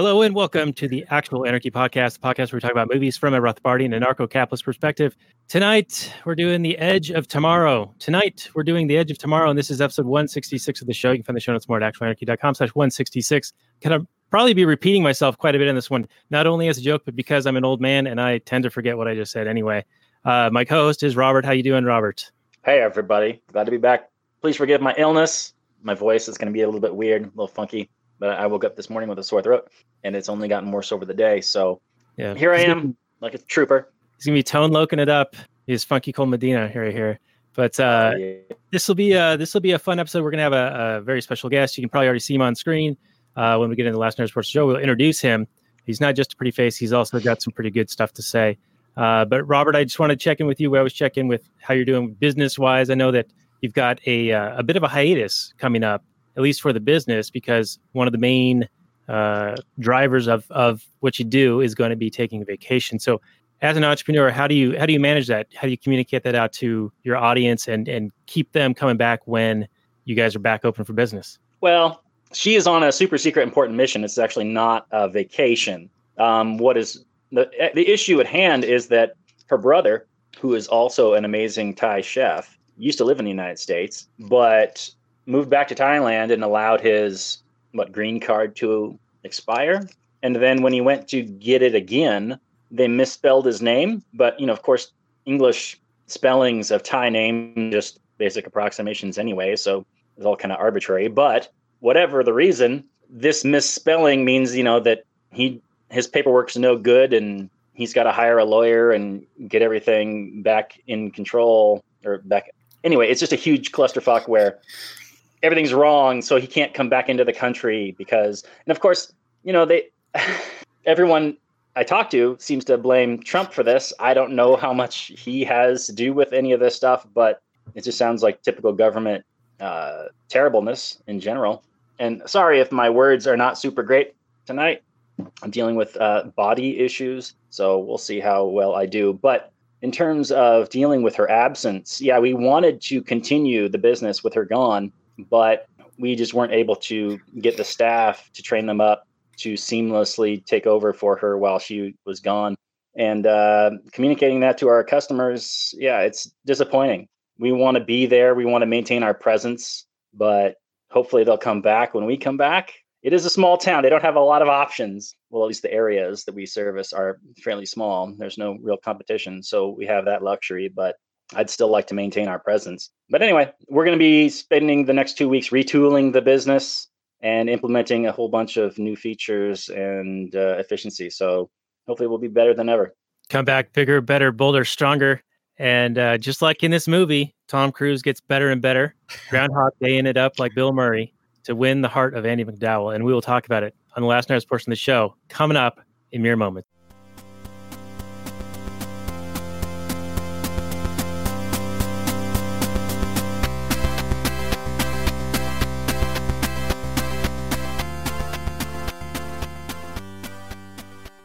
Hello and welcome to the Actual Anarchy Podcast, the podcast where we talk about movies from a Rothbardian and anarcho-capitalist perspective. Tonight, we're doing The Edge of Tomorrow. Tonight, we're doing The Edge of Tomorrow, and this is episode 166 of the show. You can find the show notes more at actualanarchy.com slash 166. Kind of probably be repeating myself quite a bit in this one, not only as a joke, but because I'm an old man and I tend to forget what I just said anyway. Uh, my co-host is Robert. How you doing, Robert? Hey everybody, glad to be back. Please forgive my illness. My voice is going to be a little bit weird, a little funky, but I woke up this morning with a sore throat, and it's only gotten worse over the day. So Yeah. here I am, like a trooper. He's gonna be tone loking it up. He's funky Cold Medina here, here. But uh, Yeah. this will be uh this will be a fun episode. We're gonna have a, a very special guest. You can probably already see him on screen uh, when we get into the last Nerd Sports show. We'll introduce him. He's not just a pretty face; he's also got some pretty good stuff to say. Uh, but Robert, I just want to check in with you. We always check in with how you're doing business wise. I know that you've got a uh, a bit of a hiatus coming up, at least for the business, because one of the main uh, drivers of of what you do is going to be taking a vacation. So as an entrepreneur how do you how do you manage that how do you communicate that out to your audience and and keep them coming back when you guys are back open for business Well, she is on a super secret important mission. It's actually not a vacation. Um, what is the the issue at hand is that her brother, who is also an amazing Thai chef, used to live in the United States, but moved back to Thailand and allowed his what green card to expire. And then when he went to get it again, they misspelled his name. But you know, of course, English spellings of Thai name just basic approximations anyway. So it's all kind of arbitrary. But whatever the reason, this misspelling means you know that he his paperwork's no good and he's got to hire a lawyer and get everything back in control or back anyway it's just a huge clusterfuck where everything's wrong so he can't come back into the country because and of course you know they everyone i talk to seems to blame trump for this. I don't know how much he has to do with any of this stuff but it just sounds like typical government uh, terribleness in general. And sorry if my words are not super great tonight. I'm dealing with uh, body issues so we'll see how well i do. But in terms of dealing with her absence, yeah, we wanted to continue the business with her gone, but we just weren't able to get the staff to train them up to seamlessly take over for her while she was gone. And uh, communicating that to our customers, yeah, it's disappointing. We want to be there, we want to maintain our presence, but hopefully they'll come back when we come back. It is a small town. They don't have a lot of options. Well, at least the areas that we service are fairly small. There's no real competition. So we have that luxury, but I'd still like to maintain our presence. But anyway, we're going to be spending the next two weeks retooling the business and implementing a whole bunch of new features and uh, efficiency. So hopefully we'll be better than ever. come back bigger better bolder stronger and uh, just like in this movie tom cruise gets better and better groundhog daying it up like bill murray to win the heart of andie macdowell and we will talk about it on the last night's portion of the show coming up in mere moments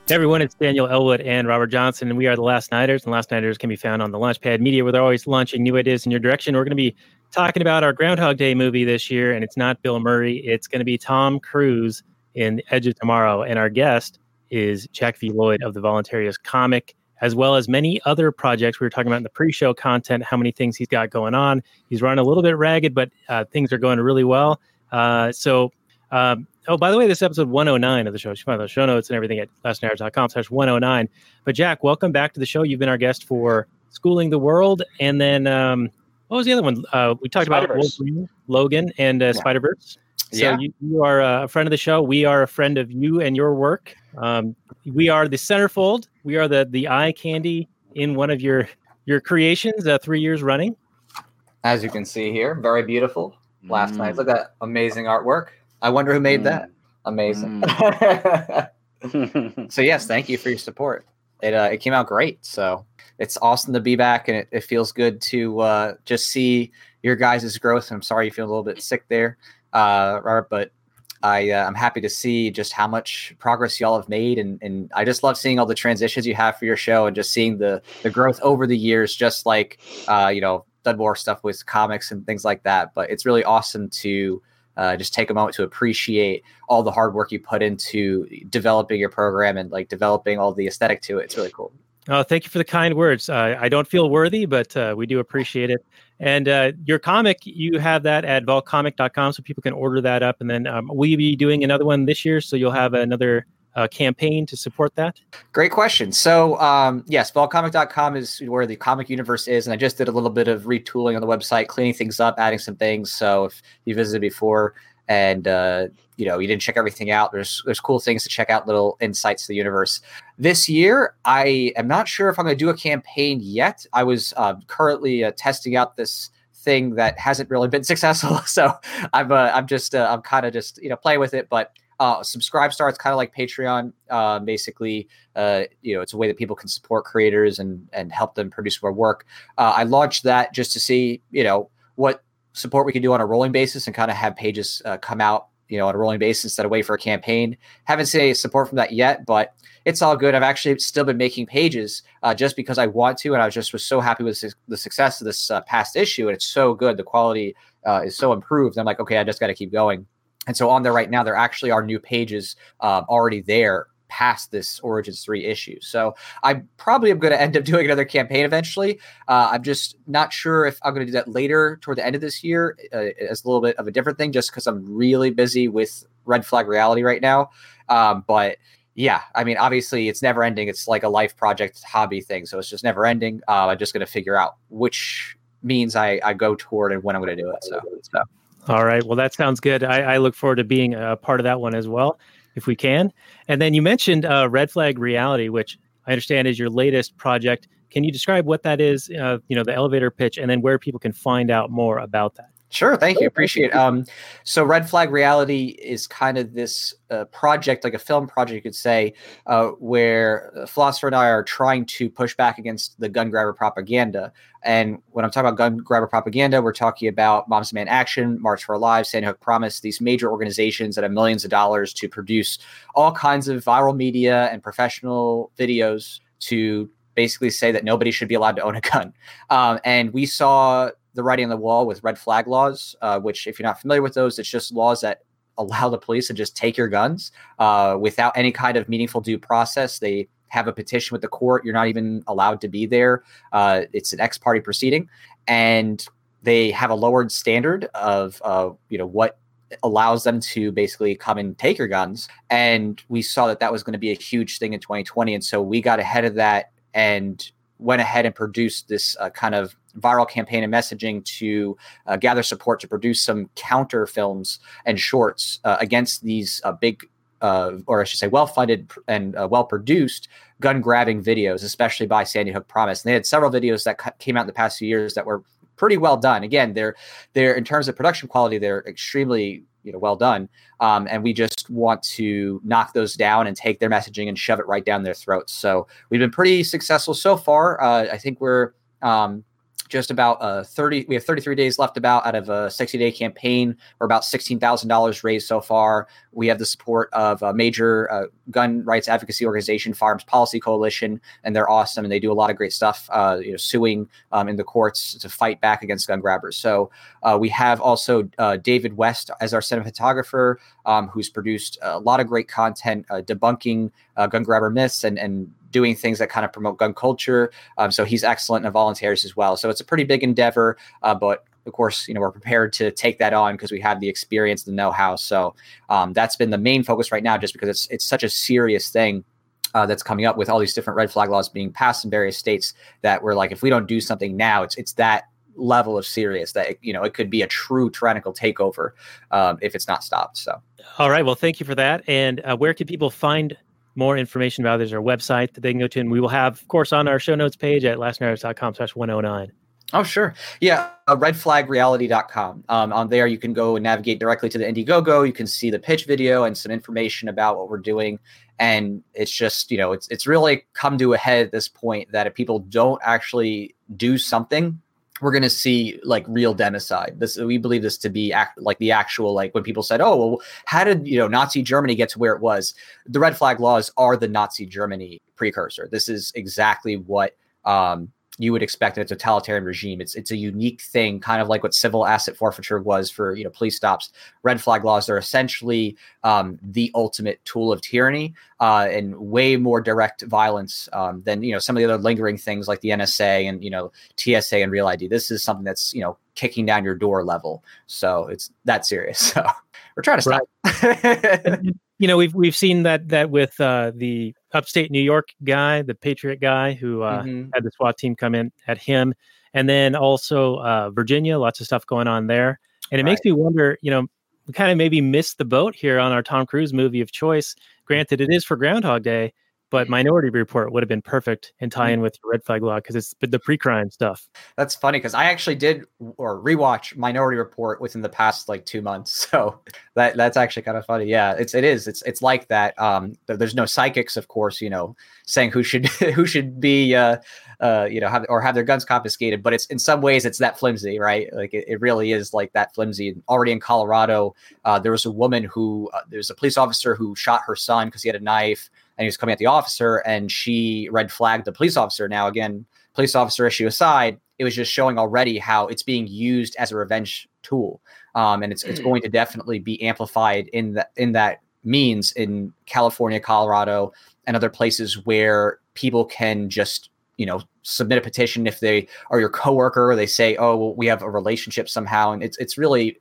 Hey everyone, it's Daniel Elwood and Robert Johnson, and we are the Last Nighters. And Last Nighters can be found on the Launchpad Media, where they're always launching new ideas in your direction. We're going to be talking about our Groundhog Day movie this year, and it's not Bill Murray. It's going to be Tom Cruise in Edge of Tomorrow, and our guest is Jack V. Lloyd of the Voluntarist comic, as well as many other projects. We were talking about in the pre-show content, how many things he's got going on. He's run a little bit ragged, but uh, things are going really well. Uh, so um, oh, by the way, this is episode 109 of the show. You can find the show notes and everything at lastnighters.com slash 109. But Jack, welcome back to the show. You've been our guest for Schooling the World. And then um, what was the other one? Uh, we talked about Wolverine, Logan, and uh, Yeah. Spider-Verse. So Yeah. you, you are a friend of the show. We are a friend of you and your work. Um, we are the centerfold. We are the the eye candy in one of your your creations. Uh, three years running. As you can see here, very beautiful. Last Mm. night, look at that amazing artwork. I wonder who made Mm. that. Amazing. Mm. so yes, thank you for your support. It uh, it came out great. So it's awesome to be back, and it, it feels good to uh, just see your guys' growth. I'm sorry you feel a little bit sick there, uh, Robert, but I uh, I'm happy to see just how much progress y'all have made, and and I just love seeing all the transitions you have for your show, and just seeing the the growth over the years, just like uh, you know done more stuff with comics and things like that. But it's really awesome to. Uh, just take a moment to appreciate all the hard work you put into developing your program and like developing all the aesthetic to it. It's really cool. Oh, thank you for the kind words. Uh, I don't feel worthy, but uh, we do appreciate it. And uh, your comic, you have that at volcomic.com so people can order that up. And then um, will you be doing another one this year? So you'll have another uh, campaign to support that? Great question. So, um, yes, volcomic.com is where the comic universe is. And I just did a little bit of retooling on the website, cleaning things up, adding some things. So, if you visited before and uh, you know you didn't check everything out, there's there's cool things to check out, little insights to the universe. This year, I am not sure if I'm going to do a campaign yet. I was uh, currently uh, testing out this thing that hasn't really been successful, so I'm uh, I'm just uh, I'm kind of just you know playing with it, but uh, subscribe star it's kind of like patreon uh, basically uh, you know it's a way that people can support creators and and help them produce more work. Uh, i launched that just to see you know what support we can do on a rolling basis and kind of have pages uh, come out you know on a rolling basis instead of wait for a campaign. Haven't seen any support from that yet but it's all good. I've actually still been making pages uh, just because i want to and i was just was so happy with the success of this past issue and it's so good. The quality is so improved. I'm like okay i just got to keep going and so on there right now, there actually are new pages um, already there past this Origins 3 issue. So I probably am going to end up doing another campaign eventually. Uh, I'm just not sure if I'm going to do that later toward the end of this year uh, as a little bit of a different thing, just because I'm really busy with Red Flag Reality right now. Um, but yeah, I mean, obviously it's never ending. It's like a life project hobby thing. So it's just never ending. Uh, I'm just going to figure out which means I, I go toward and when I'm going to do it. So, so. All right. Well, that sounds good. I, I, look forward to being a part of that one as well, if we can. And then you mentioned uh, Red Flag Reality, which I understand is your latest project. Can you describe what that is? Uh, you know, the elevator pitch, and then where people can find out more about that. Sure, thank you. Appreciate it. Um, so, Red Flag Reality is kind of this uh, project, like a film project, you could say, uh, where Philosopher and I are trying to push back against the gun grabber propaganda. And when I'm talking about gun grabber propaganda, we're talking about Moms Demand Action, March for Our Lives, Sandy Hook Promise, these major organizations that have millions of dollars to produce all kinds of viral media and professional videos to basically say that nobody should be allowed to own a gun. Um, and we saw the writing on the wall with red flag laws, uh, which, if you're not familiar with those, it's just laws that allow the police to just take your guns uh, without any kind of meaningful due process. They have a petition with the court. You're not even allowed to be there. Uh, it's an ex parte proceeding, and they have a lowered standard of uh, you know what allows them to basically come and take your guns. And we saw that that was going to be a huge thing in 2020, and so we got ahead of that and went ahead and produced this uh, kind of viral campaign and messaging to uh, gather support to produce some counter films and shorts uh, against these uh, big uh, or I should say, well funded and uh, well produced gun grabbing videos, especially by Sandy Hook Promise. And they had several videos that came out in the past few years that were pretty well done. Again, they're they're in terms of production quality, they're extremely you know well done. Um, and we just want to knock those down and take their messaging and shove it right down their throats. So we've been pretty successful so far. Uh, I think we're um, just about uh, 30 we have 33 days left about out of a 60 day campaign. Or about $16000 raised so far. We have the support of a major uh, gun rights advocacy organization firearms policy coalition and they're awesome and they do a lot of great stuff uh, you know suing um, in the courts to fight back against gun grabbers. So uh, we have also uh, david west as our cinematographer um, who's produced a lot of great content uh, debunking gun grabber myths and and doing things that kind of promote gun culture. Um, so he's excellent and volunteers as well. So it's a pretty big endeavor, uh, but of course, you know, we're prepared to take that on because we have the experience, the know-how. So um, that's been the main focus right now, just because it's it's such a serious thing. Uh, that's coming up with all these different red flag laws being passed in various states that we're like, if we don't do something now, it's it's that level of serious that it, you know it could be a true tyrannical takeover um, if it's not stopped. So, All right. Well, thank you for that. And uh, where can people find more information about? There's our website that they can go to, and we will have, of course, on our show notes page at lastnighters.com slash 109. oh sure, yeah, uh, redflagreality.com. Um, on there, you can go and navigate directly to the Indiegogo. You can see the pitch video and some information about what we're doing. And it's just you know it's it's really come to a head at this point that if people don't actually do something we're going to see like real democide. This we believe this to be act, like the actual like when people said, "Oh, well, how did you know Nazi Germany get to where it was?" The red flag laws are the Nazi Germany precursor. This is exactly what um, you would expect in a totalitarian regime. It's it's a unique thing, kind of like what civil asset forfeiture was for you know police stops. Red flag laws are essentially um, the ultimate tool of tyranny uh, and way more direct violence um, than you know some of the other lingering things like the NSA and you know TSA and Real ID. This is something that's you know kicking down your door level. So it's that serious. So we're trying to stop. You know, we've we've seen that that with uh, the upstate New York guy, the Patriot guy, who uh, Mhm. had the SWAT team come in at him, and then also uh, Virginia. Lots of stuff going on there, and it makes me wonder. You know, we kind of maybe missed the boat here on our Tom Cruise movie of choice. Granted, it is for Groundhog Day, but Minority Report would have been perfect and tie in with Red Flag Law because it's the pre-crime stuff. That's funny because I actually did or rewatch Minority Report within the past like two months. So that that's actually kind of funny. Yeah, it's it is. It's it's like that. Um, there's no psychics, of course. You know, saying who should who should be uh, uh, you know have or have their guns confiscated. But it's in some ways it's that flimsy, right? Like it, it really is like that flimsy. Already in Colorado, uh, there was a woman who uh, there's a police officer who shot her son because he had a knife and he was coming at the officer and she red flagged the police officer. Now again, police officer issue aside, it was just showing already how it's being used as a revenge tool, um, and it's it's going to definitely be amplified in that in that means in California, Colorado, and other places where people can just you know submit a petition if they are your coworker. Or they say, "Oh, well, we have a relationship somehow," and it's it's really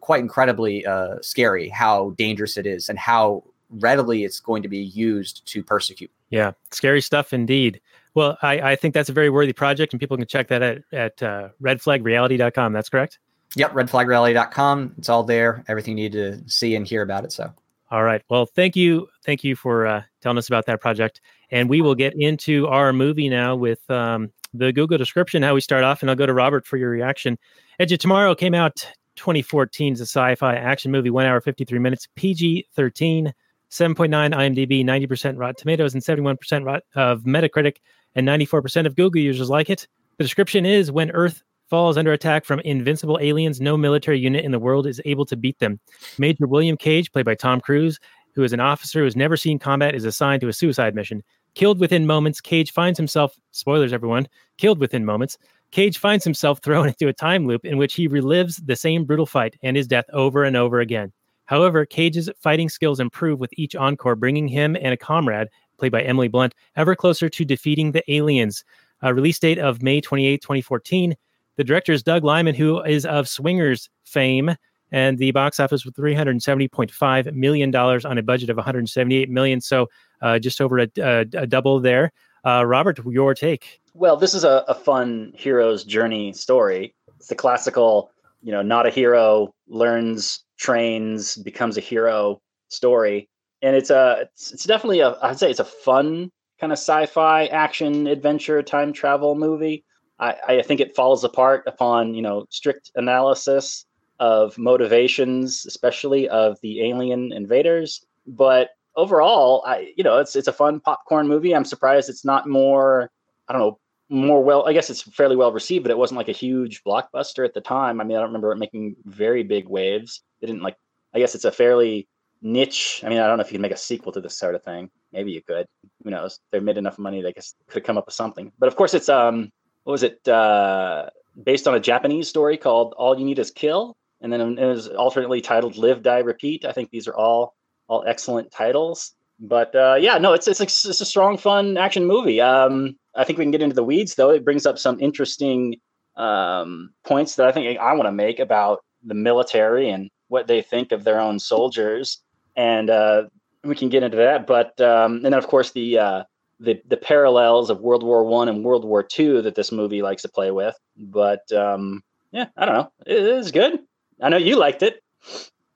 quite incredibly uh, scary how dangerous it is and how readily it's going to be used to persecute. Yeah, scary stuff indeed. Well, I, I think that's a very worthy project, and people can check that at, at uh, redflagreality.com. That's correct. Yep, redflagreality.com. It's all there. Everything you need to see and hear about it. So, All right. Well, thank you. Thank you for uh, telling us about that project. And we will get into our movie now with um, the Google description, how we start off. And I'll go to Robert for your reaction. Edge of Tomorrow came out 2014. It's a sci fi action movie, one hour, 53 minutes, PG 13, 7.9 IMDb, 90% Rotten Tomatoes, and 71% rot- of Metacritic, and 94% of Google users like it. The description is when Earth falls under attack from invincible aliens, no military unit in the world is able to beat them. Major William Cage, played by Tom Cruise, who is an officer who has never seen combat, is assigned to a suicide mission. Killed within moments, Cage finds himself, spoilers everyone, killed within moments. Cage finds himself thrown into a time loop in which he relives the same brutal fight and his death over and over again. However, Cage's fighting skills improve with each encore, bringing him and a comrade, played by Emily Blunt, ever closer to defeating the aliens. Uh, release date of May 28, 2014. The director is Doug Liman, who is of Swingers fame, and the box office with 370.5 million dollars on a budget of 178 million. So uh, just over a, a, a double there. Uh, Robert, your take? Well, this is a, a fun hero's journey story. It's the classical, you know, not a hero learns, trains, becomes a hero story, and it's a it's, it's definitely a I'd say it's a fun kind of sci-fi action adventure time travel movie. I, I think it falls apart upon you know strict analysis of motivations, especially of the alien invaders. But overall, I you know it's it's a fun popcorn movie. I'm surprised it's not more I don't know more well. I guess it's fairly well received, but it wasn't like a huge blockbuster at the time. I mean, I don't remember it making very big waves. It didn't like. I guess it's a fairly niche. I mean, I don't know if you can make a sequel to this sort of thing. Maybe you could. Who knows? They made enough money. They guess could come up with something. But of course, it's um, what was it? Uh, based on a Japanese story called "All You Need Is Kill," and then it was alternately titled "Live, Die, Repeat." I think these are all all excellent titles. But uh, yeah, no, it's it's it's a strong, fun action movie. Um, I think we can get into the weeds though. It brings up some interesting um, points that I think I want to make about the military and what they think of their own soldiers, and uh, we can get into that. But um, and then of course the uh, the the parallels of World War One and World War Two that this movie likes to play with. But um, yeah, I don't know. It is good. I know you liked it.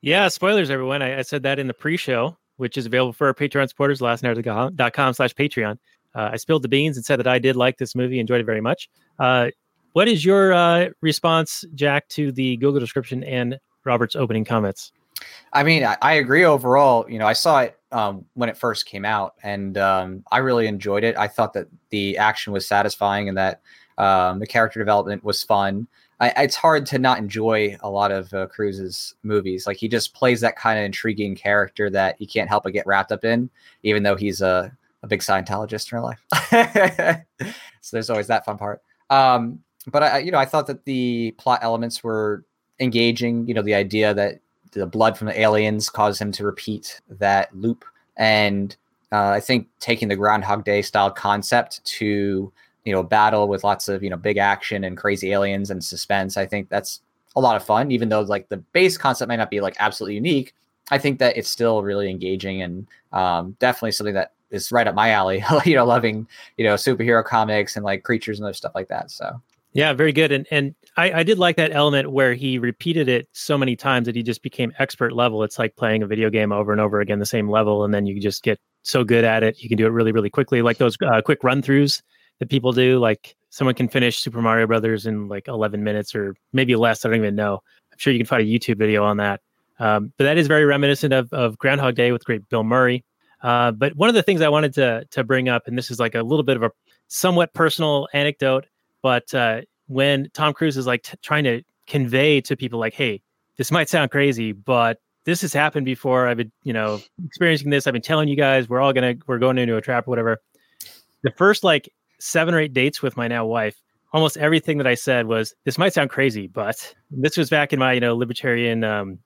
Yeah, spoilers, everyone. I, I said that in the pre-show, which is available for our Patreon supporters, lastnight.com slash Patreon. Uh, I spilled the beans and said that I did like this movie, enjoyed it very much. Uh, what is your uh, response, Jack, to the Google description and Robert's opening comments? I mean, I, I agree overall. You know, I saw it um, when it first came out, and um, I really enjoyed it. I thought that the action was satisfying and that um, the character development was fun. I, it's hard to not enjoy a lot of uh, Cruise's movies. Like he just plays that kind of intriguing character that you can't help but get wrapped up in, even though he's a, a big Scientologist in real life. so there's always that fun part. Um, but I, you know, I thought that the plot elements were engaging. You know, the idea that the blood from the aliens caused him to repeat that loop, and uh, I think taking the Groundhog Day style concept to you know battle with lots of you know big action and crazy aliens and suspense. I think that's a lot of fun, even though like the base concept might not be like absolutely unique. I think that it's still really engaging and um, definitely something that is right up my alley. you know, loving you know superhero comics and like creatures and other stuff like that. So yeah, very good. And and I, I did like that element where he repeated it so many times that he just became expert level. It's like playing a video game over and over again, the same level, and then you just get so good at it. You can do it really, really quickly, like those uh, quick run throughs that people do. Like someone can finish Super Mario Brothers in like 11 minutes or maybe less. I don't even know. I'm sure you can find a YouTube video on that. Um, but that is very reminiscent of, of Groundhog Day with great Bill Murray. Uh, but one of the things I wanted to to bring up, and this is like a little bit of a somewhat personal anecdote, but uh, when Tom Cruise is like t- trying to convey to people, like, "Hey, this might sound crazy, but this has happened before. I've been, you know, experiencing this. I've been telling you guys, we're all gonna we're going into a trap or whatever." The first like seven or eight dates with my now wife, almost everything that I said was, "This might sound crazy, but this was back in my you know libertarian um,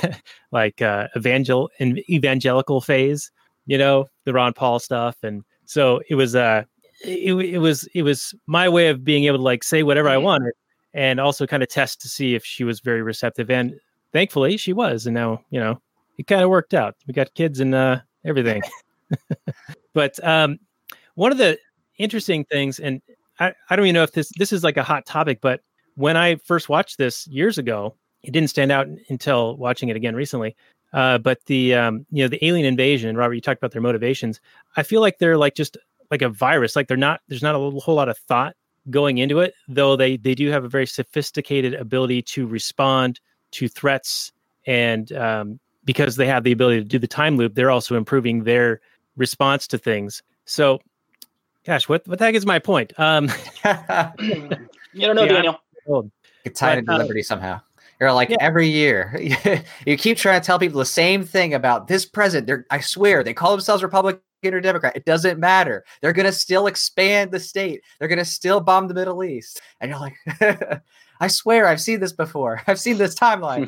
like uh, evangel and evangelical phase." You know, the Ron Paul stuff. And so it was, uh, it, it was, it was my way of being able to like say whatever I wanted and also kind of test to see if she was very receptive. And thankfully she was. And now, you know, it kind of worked out. We got kids and uh, everything. but um, one of the interesting things, and I, I don't even know if this, this is like a hot topic, but when I first watched this years ago, it didn't stand out until watching it again recently. Uh, but the um, you know the alien invasion, Robert, you talked about their motivations. I feel like they're like just like a virus. Like they're not. There's not a whole lot of thought going into it, though they they do have a very sophisticated ability to respond to threats, and um, because they have the ability to do the time loop, they're also improving their response to things. So, gosh, what what the heck is my point? Um, you don't know, Yeah. Daniel. Get tied But, into uh, Liberty somehow. You're like Yeah. every year, you keep trying to tell people the same thing about this president. They're, I swear, they call themselves Republican or Democrat. It doesn't matter. They're going to still expand the state. They're going to still bomb the Middle East. And you're like, I swear, I've seen this before. I've seen this timeline.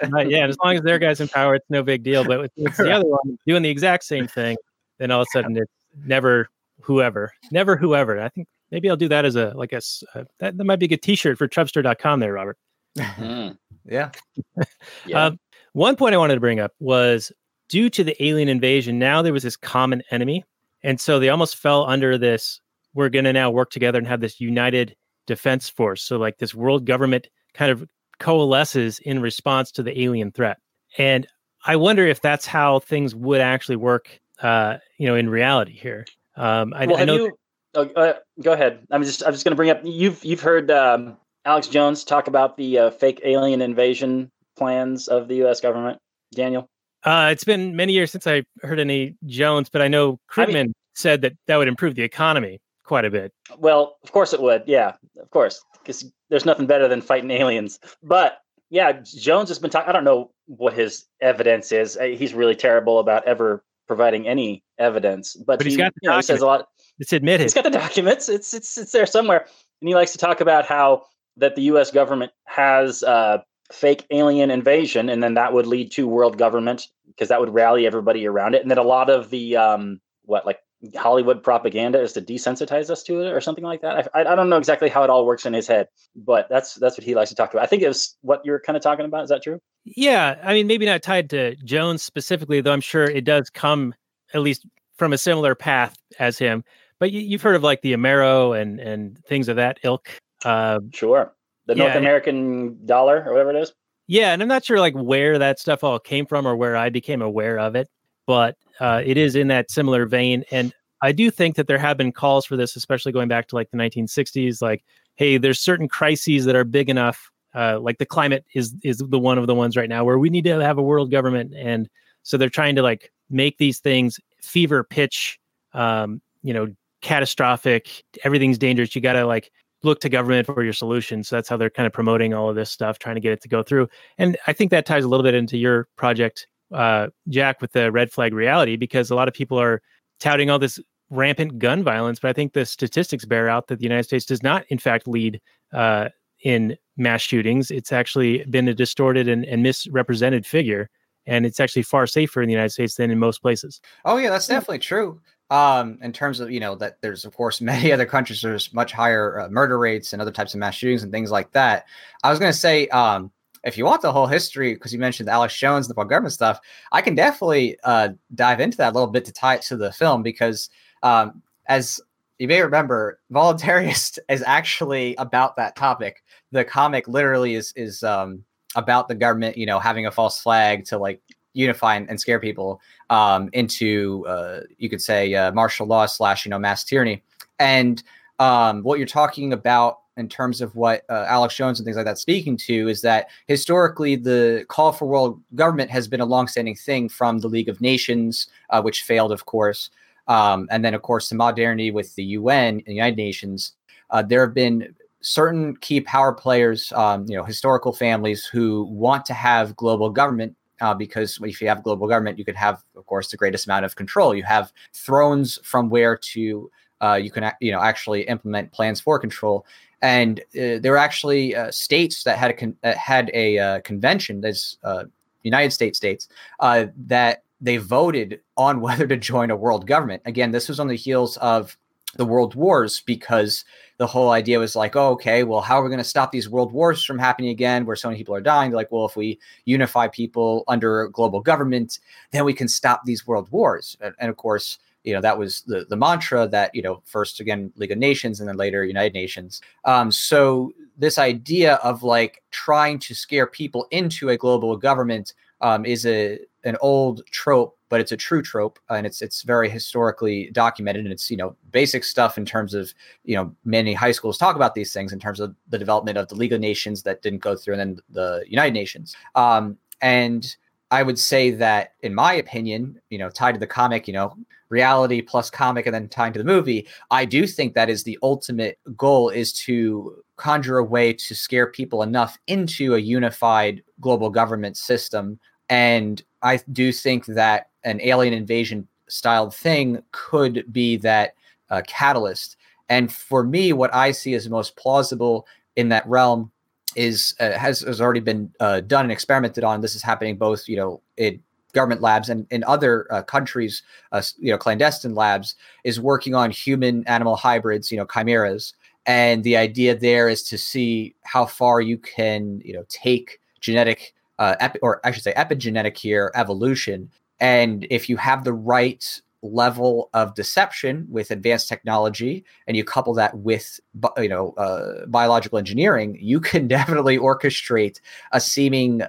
Right, yeah, as long as their guys in power, it's no big deal. But with, with the other one doing the exact same thing, then all of a sudden it's never whoever, never whoever. I think maybe I'll do that as a like a uh, that, that might be a good T-shirt for Trumpster.com there, Robert. Mm, yeah. yeah. Um, one point I wanted to bring up was due to the alien invasion, now there was this common enemy. And so they almost fell under this we're going to now work together and have this united defense force. So, like, this world government kind of coalesces in response to the alien threat. And I wonder if that's how things would actually work, uh, you know, in reality here. Um, I, well, I have know you? Oh, uh, go ahead. I'm just I'm just going to bring up. You've you've heard um, Alex Jones talk about the uh, fake alien invasion plans of the U.S. government. Daniel. uh, it's been many years since I heard any Jones, but I know I mean- said that that would improve the economy quite a bit. Well, of course it would. Yeah, of course, because there's nothing better than fighting aliens. But yeah, Jones has been talking. I don't know what his evidence is. Uh, He's really terrible about ever providing any evidence. But, But he's he, got the you know, he says a lot. It's admitted. He's got the documents. It's it's it's there somewhere, and he likes to talk about how that the U.S. government has uh, fake alien invasion, and then that would lead to world government because that would rally everybody around it, and then a lot of the um, what like Hollywood propaganda is to desensitize us to it or something like that. I, I don't know exactly how it all works in his head, but that's that's what he likes to talk about. I think it was what you're kind of talking about. Is that true? Yeah, I mean, maybe not tied to Jones specifically, though. I'm sure it does come at least from a similar path as him. But you, you've heard of like the Amero and and things of that ilk. Uh, Sure. The Yeah, North it- American dollar or whatever it is. yeah, and I'm not sure like where that stuff all came from or where I became aware of it, but uh, it is in that similar vein. And I do think that there have been calls for this, especially going back to like the 1960s. Like, hey, there's certain crises that are big enough. Uh, like the climate is is the one of the ones right now where we need to have a world government, and so they're trying to like make these things fever pitch, um, you know, catastrophic. Everything's dangerous. You got to like look to government for your solution. So that's how they're kind of promoting all of this stuff, trying to get it to go through. And I think that ties a little bit into your project, uh, Jack, with the red flag reality, because a lot of people are touting all this rampant gun violence, but I think the statistics bear out that the United States does not, in fact, lead uh, in mass shootings. It's actually been a distorted and, and misrepresented figure, and it's actually far safer in the United States than in most places. Oh yeah, that's definitely true. Um, in terms of you know that there's of course many other countries there's much higher uh, murder rates and other types of mass shootings and things like that. I was going to say um, if you want the whole history because you mentioned Alex Jones and the government stuff, I can definitely uh, dive into that a little bit to tie it to the film because um, as you may remember, Voluntarist is actually about that topic. The comic literally is is um, about the government, you know, having a false flag to like unify and, and scare people um, into uh, you could say uh, martial law slash you know mass tyranny. And um, what you're talking about in terms of what uh, alex jones and things like that speaking to is that historically the call for world government has been a longstanding thing from the league of nations uh, which failed of course. Um, and then of course the modernity with the un and the united nations. Uh, there have been certain key power players um, you know historical families who want to have global government uh, because if you have global government, you could have, of course, the greatest amount of control. You have thrones from where to uh, you can, you know, actually implement plans for control. And uh, there were actually uh, states that had a con- that had a uh, convention, uh, United States states, uh, that they voted on whether to join a world government. Again, this was on the heels of the world wars because the whole idea was like, oh, okay, well, how are we going to stop these world wars from happening again where so many people are dying? They're like, well, if we unify people under global government, then we can stop these world wars. And, and of course, you know, that was the, the mantra that, you know, first again, League of Nations and then later United Nations. Um, so this idea of like trying to scare people into a global government um, is a an old trope, but it's a true trope, and it's it's very historically documented, and it's you know basic stuff in terms of you know many high schools talk about these things in terms of the development of the League of Nations that didn't go through, and then the United Nations. Um, and I would say that, in my opinion, you know, tied to the comic, you know, reality plus comic, and then tied to the movie, I do think that is the ultimate goal: is to conjure a way to scare people enough into a unified global government system and I do think that an alien invasion styled thing could be that uh, catalyst. And for me, what I see as most plausible in that realm is uh, has has already been uh, done and experimented on. This is happening both, you know, in government labs and in other uh, countries, uh, you know, clandestine labs, is working on human animal hybrids, you know, chimeras. And the idea there is to see how far you can, you know, take genetic uh, epi- or I should say epigenetic here evolution. And if you have the right level of deception with advanced technology, and you couple that with you know uh, biological engineering, you can definitely orchestrate a seeming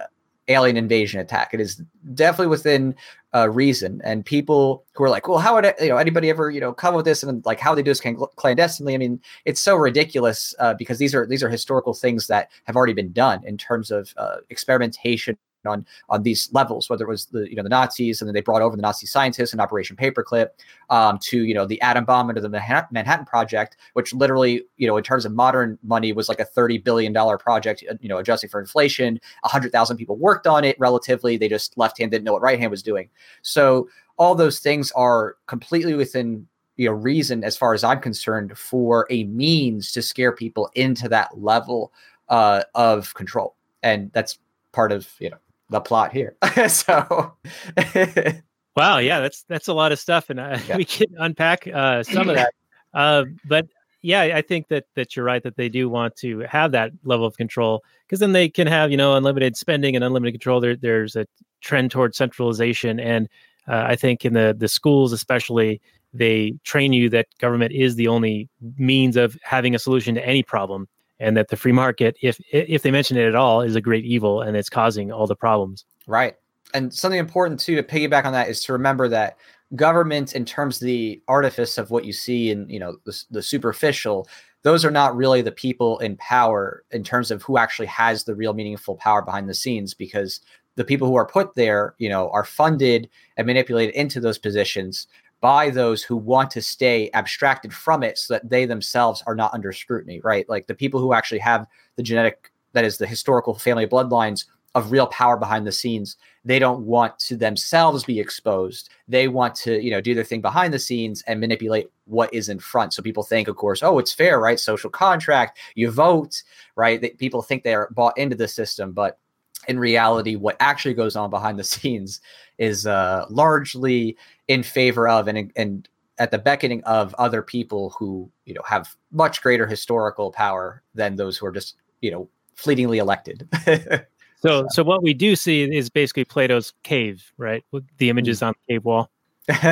alien invasion attack. It is definitely within uh, reason. And people who are like, well, how would you know anybody ever you know come with this and like how they do this clandestinely? I mean, it's so ridiculous uh, because these are these are historical things that have already been done in terms of uh, experimentation on on these levels, whether it was the you know the Nazis and then they brought over the Nazi scientists in Operation Paperclip, um, to you know the atom bomb into the Manhattan, Project, which literally you know in terms of modern money was like a thirty billion dollar project, you know adjusting for inflation. hundred thousand people worked on it. Relatively, they just left hand didn't know what right hand was doing. So all those things are completely within you know reason as far as I'm concerned for a means to scare people into that level uh, of control, and that's part of you know the plot here. so Wow, yeah, that's that's a lot of stuff, and uh, Yeah. we can unpack uh, some of that. Uh, but yeah, I think that that you're right that they do want to have that level of control because then they can have you know unlimited spending and unlimited control. There, there's a trend towards centralization, and uh, I think in the the schools especially they train you that government is the only means of having a solution to any problem and that the free market if if they mention it at all is a great evil and it's causing all the problems Right. And something important too to piggyback on that is to remember that government, in terms of the artifice of what you see in you know the, the superficial, those are not really the people in power in terms of who actually has the real meaningful power behind the scenes because the people who are put there, you know, are funded and manipulated into those positions by those who want to stay abstracted from it so that they themselves are not under scrutiny, right? Like the people who actually have the genetic, that is the historical family bloodlines of real power behind the scenes, they don't want to themselves be exposed. They want to, you know, do their thing behind the scenes and manipulate what is in front. So people think, of course, oh, it's fair, right? Social contract, you vote, right? That people think they are bought into the system, but in reality, what actually goes on behind the scenes is uh, largely in favor of and and at the beckoning of other people who you know have much greater historical power than those who are just you know fleetingly elected. so so what we do see is basically plato's cave right? With the images on the cave wall.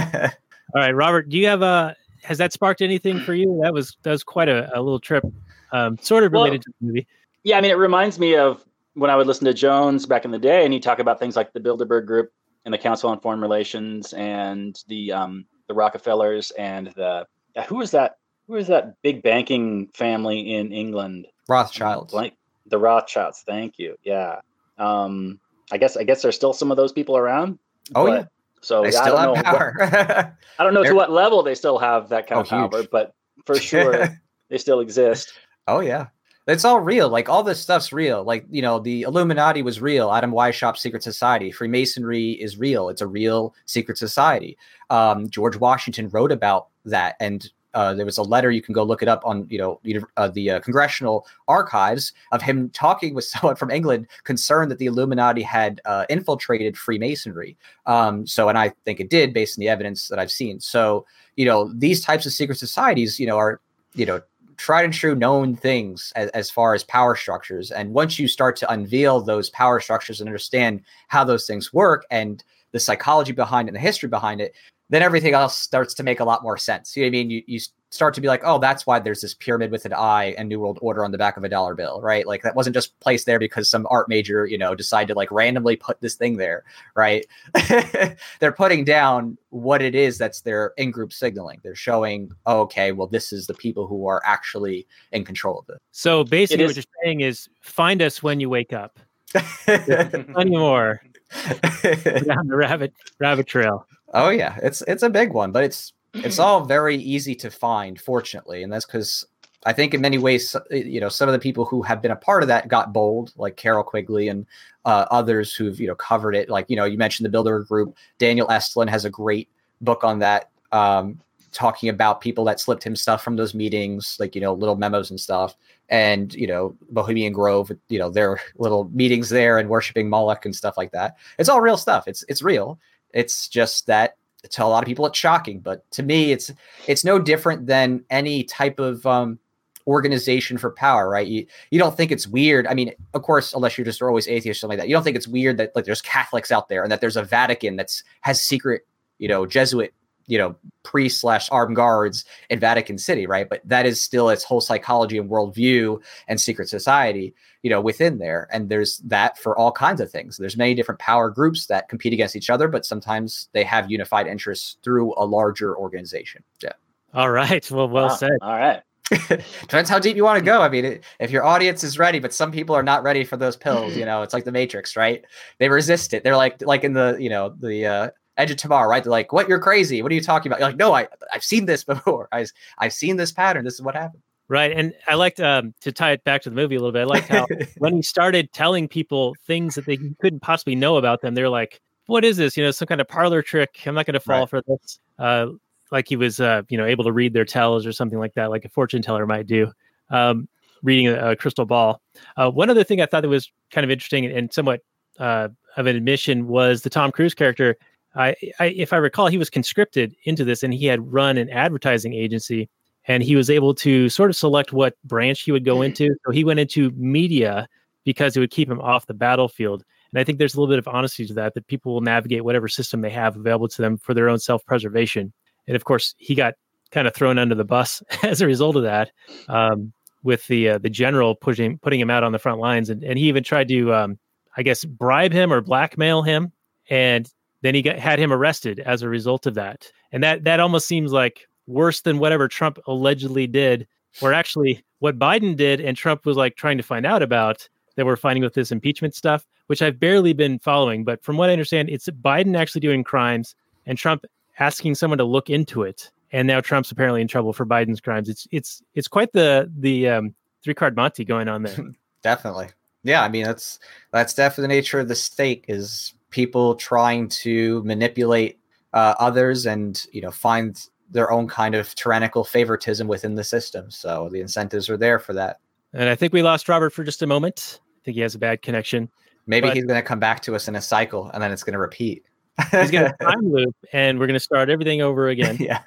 All right robert do you have a has that sparked anything for you? That was that was quite a, a little trip um, sort of Well- related to the movie. Yeah, I mean, it reminds me of when I would listen to Jones back in the day, and he'd talk about things like the Bilderberg Group and the Council on Foreign Relations and the um, the Rockefellers and the uh, who was that? Who was that big banking family in England? Rothschilds. Like the Rothschilds. Thank you. Yeah. Um, I guess I guess there's still some of those people around. Oh yeah, So they I still don't have know what- I don't know to what level they still have that kind Oh, of power, huge. but for sure they still exist. Oh yeah. It's all real. Like all this stuff's real. Like, you know, the Illuminati was real. Adam Weishaupt's secret society. Freemasonry is real. It's a real secret society. Um, George Washington wrote about that. And uh, there was a letter you can go look it up on, you know, uh, the uh, congressional archives of him talking with someone from England concerned that the Illuminati had uh, infiltrated Freemasonry. Um, so, and I think it did based on the evidence that I've seen. So, you know, these types of secret societies, you know, are, you know, tried and true known things as, as far as power structures. And once you start to unveil those power structures and understand how those things work and the psychology behind it and the history behind it, then everything else starts to make a lot more sense. You know what I mean? You, you start to be like, oh, that's why there's this pyramid with an eye and New World Order on the back of a dollar bill, right? Like that wasn't just placed there because some art major, you know, decided to like randomly put this thing there, right? They're putting down what it is that's their in-group signaling. They're showing, oh, okay, well, this is the people who are actually in control of this. so basically what is- you're saying is find us when you wake up it. plenty more down the rabbit rabbit trail oh yeah, it's it's a big one, but it's it's all very easy to find, fortunately, and that's because I think in many ways, uh, you know, some of the people who have been a part of that got bold, like Carroll Quigley and uh, others who've you know covered it. Like you know, you mentioned the Builder Group. Daniel Estulin has a great book on that, um, talking about people that slipped him stuff from those meetings, like you know, little memos and stuff. And you know, Bohemian Grove, you know, their little meetings there and worshiping Moloch and stuff like that. It's all real stuff. It's it's real. It's just that to a lot of people it's shocking, but to me, it's it's no different than any type of um, organization for power, right? You you don't think it's weird. I mean, of course, unless you're just always atheist or something like that, you don't think it's weird that like there's Catholics out there and that there's a Vatican that's has secret, you know, Jesuit, you know, priests slash armed guards in Vatican City, right? But that is still its whole psychology and worldview and secret society, you know, within there. And there's that for all kinds of things. There's many different power groups that compete against each other, but sometimes they have unified interests through a larger organization. Yeah. all right well well Wow. said All right. Depends how deep you want to go. I mean, it, if your audience is ready, but some people are not ready for those pills, you know, it's like the Matrix, right? They resist it. They're like, like in the, you know, the uh, Edge of Tomorrow, right? They're like, "What? You're crazy. What are you talking about?" You're like, "No, I, I've seen this before. I, I've seen this pattern. This is what happened." right and i liked um, to tie it back to the movie a little bit i liked how when he started telling people things that they couldn't possibly know about them, they're like, "What is this? You know, some kind of parlor trick? I'm not going to fall Right. for this." Uh, like he was, uh, you know, able to read their tells or something like that, like a fortune teller might do, um, reading a, a crystal ball. Uh, one other thing I thought that was kind of interesting and somewhat uh, of an admission was the Tom Cruise character. I, I, if I recall, he was conscripted into this, and he had run an advertising agency, and he was able to sort of select what branch he would go into. So he went into media because it would keep him off the battlefield. And I think there's a little bit of honesty to that, that people will navigate whatever system they have available to them for their own self preservation. And of course, he got kind of thrown under the bus as a result of that, um, with the uh, the general pushing putting him out on the front lines, and, and he even tried to, um, I guess, bribe him or blackmail him, and then he got had him arrested as a result of that. And that that almost seems like worse than whatever Trump allegedly did, or actually what Biden did, and Trump was like trying to find out about that we're finding with this impeachment stuff, which I've barely been following. But from what I understand, it's Biden actually doing crimes and Trump asking someone to look into it. And now Trump's apparently in trouble for Biden's crimes. It's it's it's quite the the um, three card Monte going on there. definitely. Yeah, I mean that's that's definitely the nature of the state is people trying to manipulate uh, others and you know find their own kind of tyrannical favoritism within the system. So the incentives are there for that. And I think we lost Robert for just a moment. I think he has a bad connection. Maybe But- he's going to come back to us in a cycle and then it's going to repeat. He's going to time loop, and we're going to start everything over again. yeah.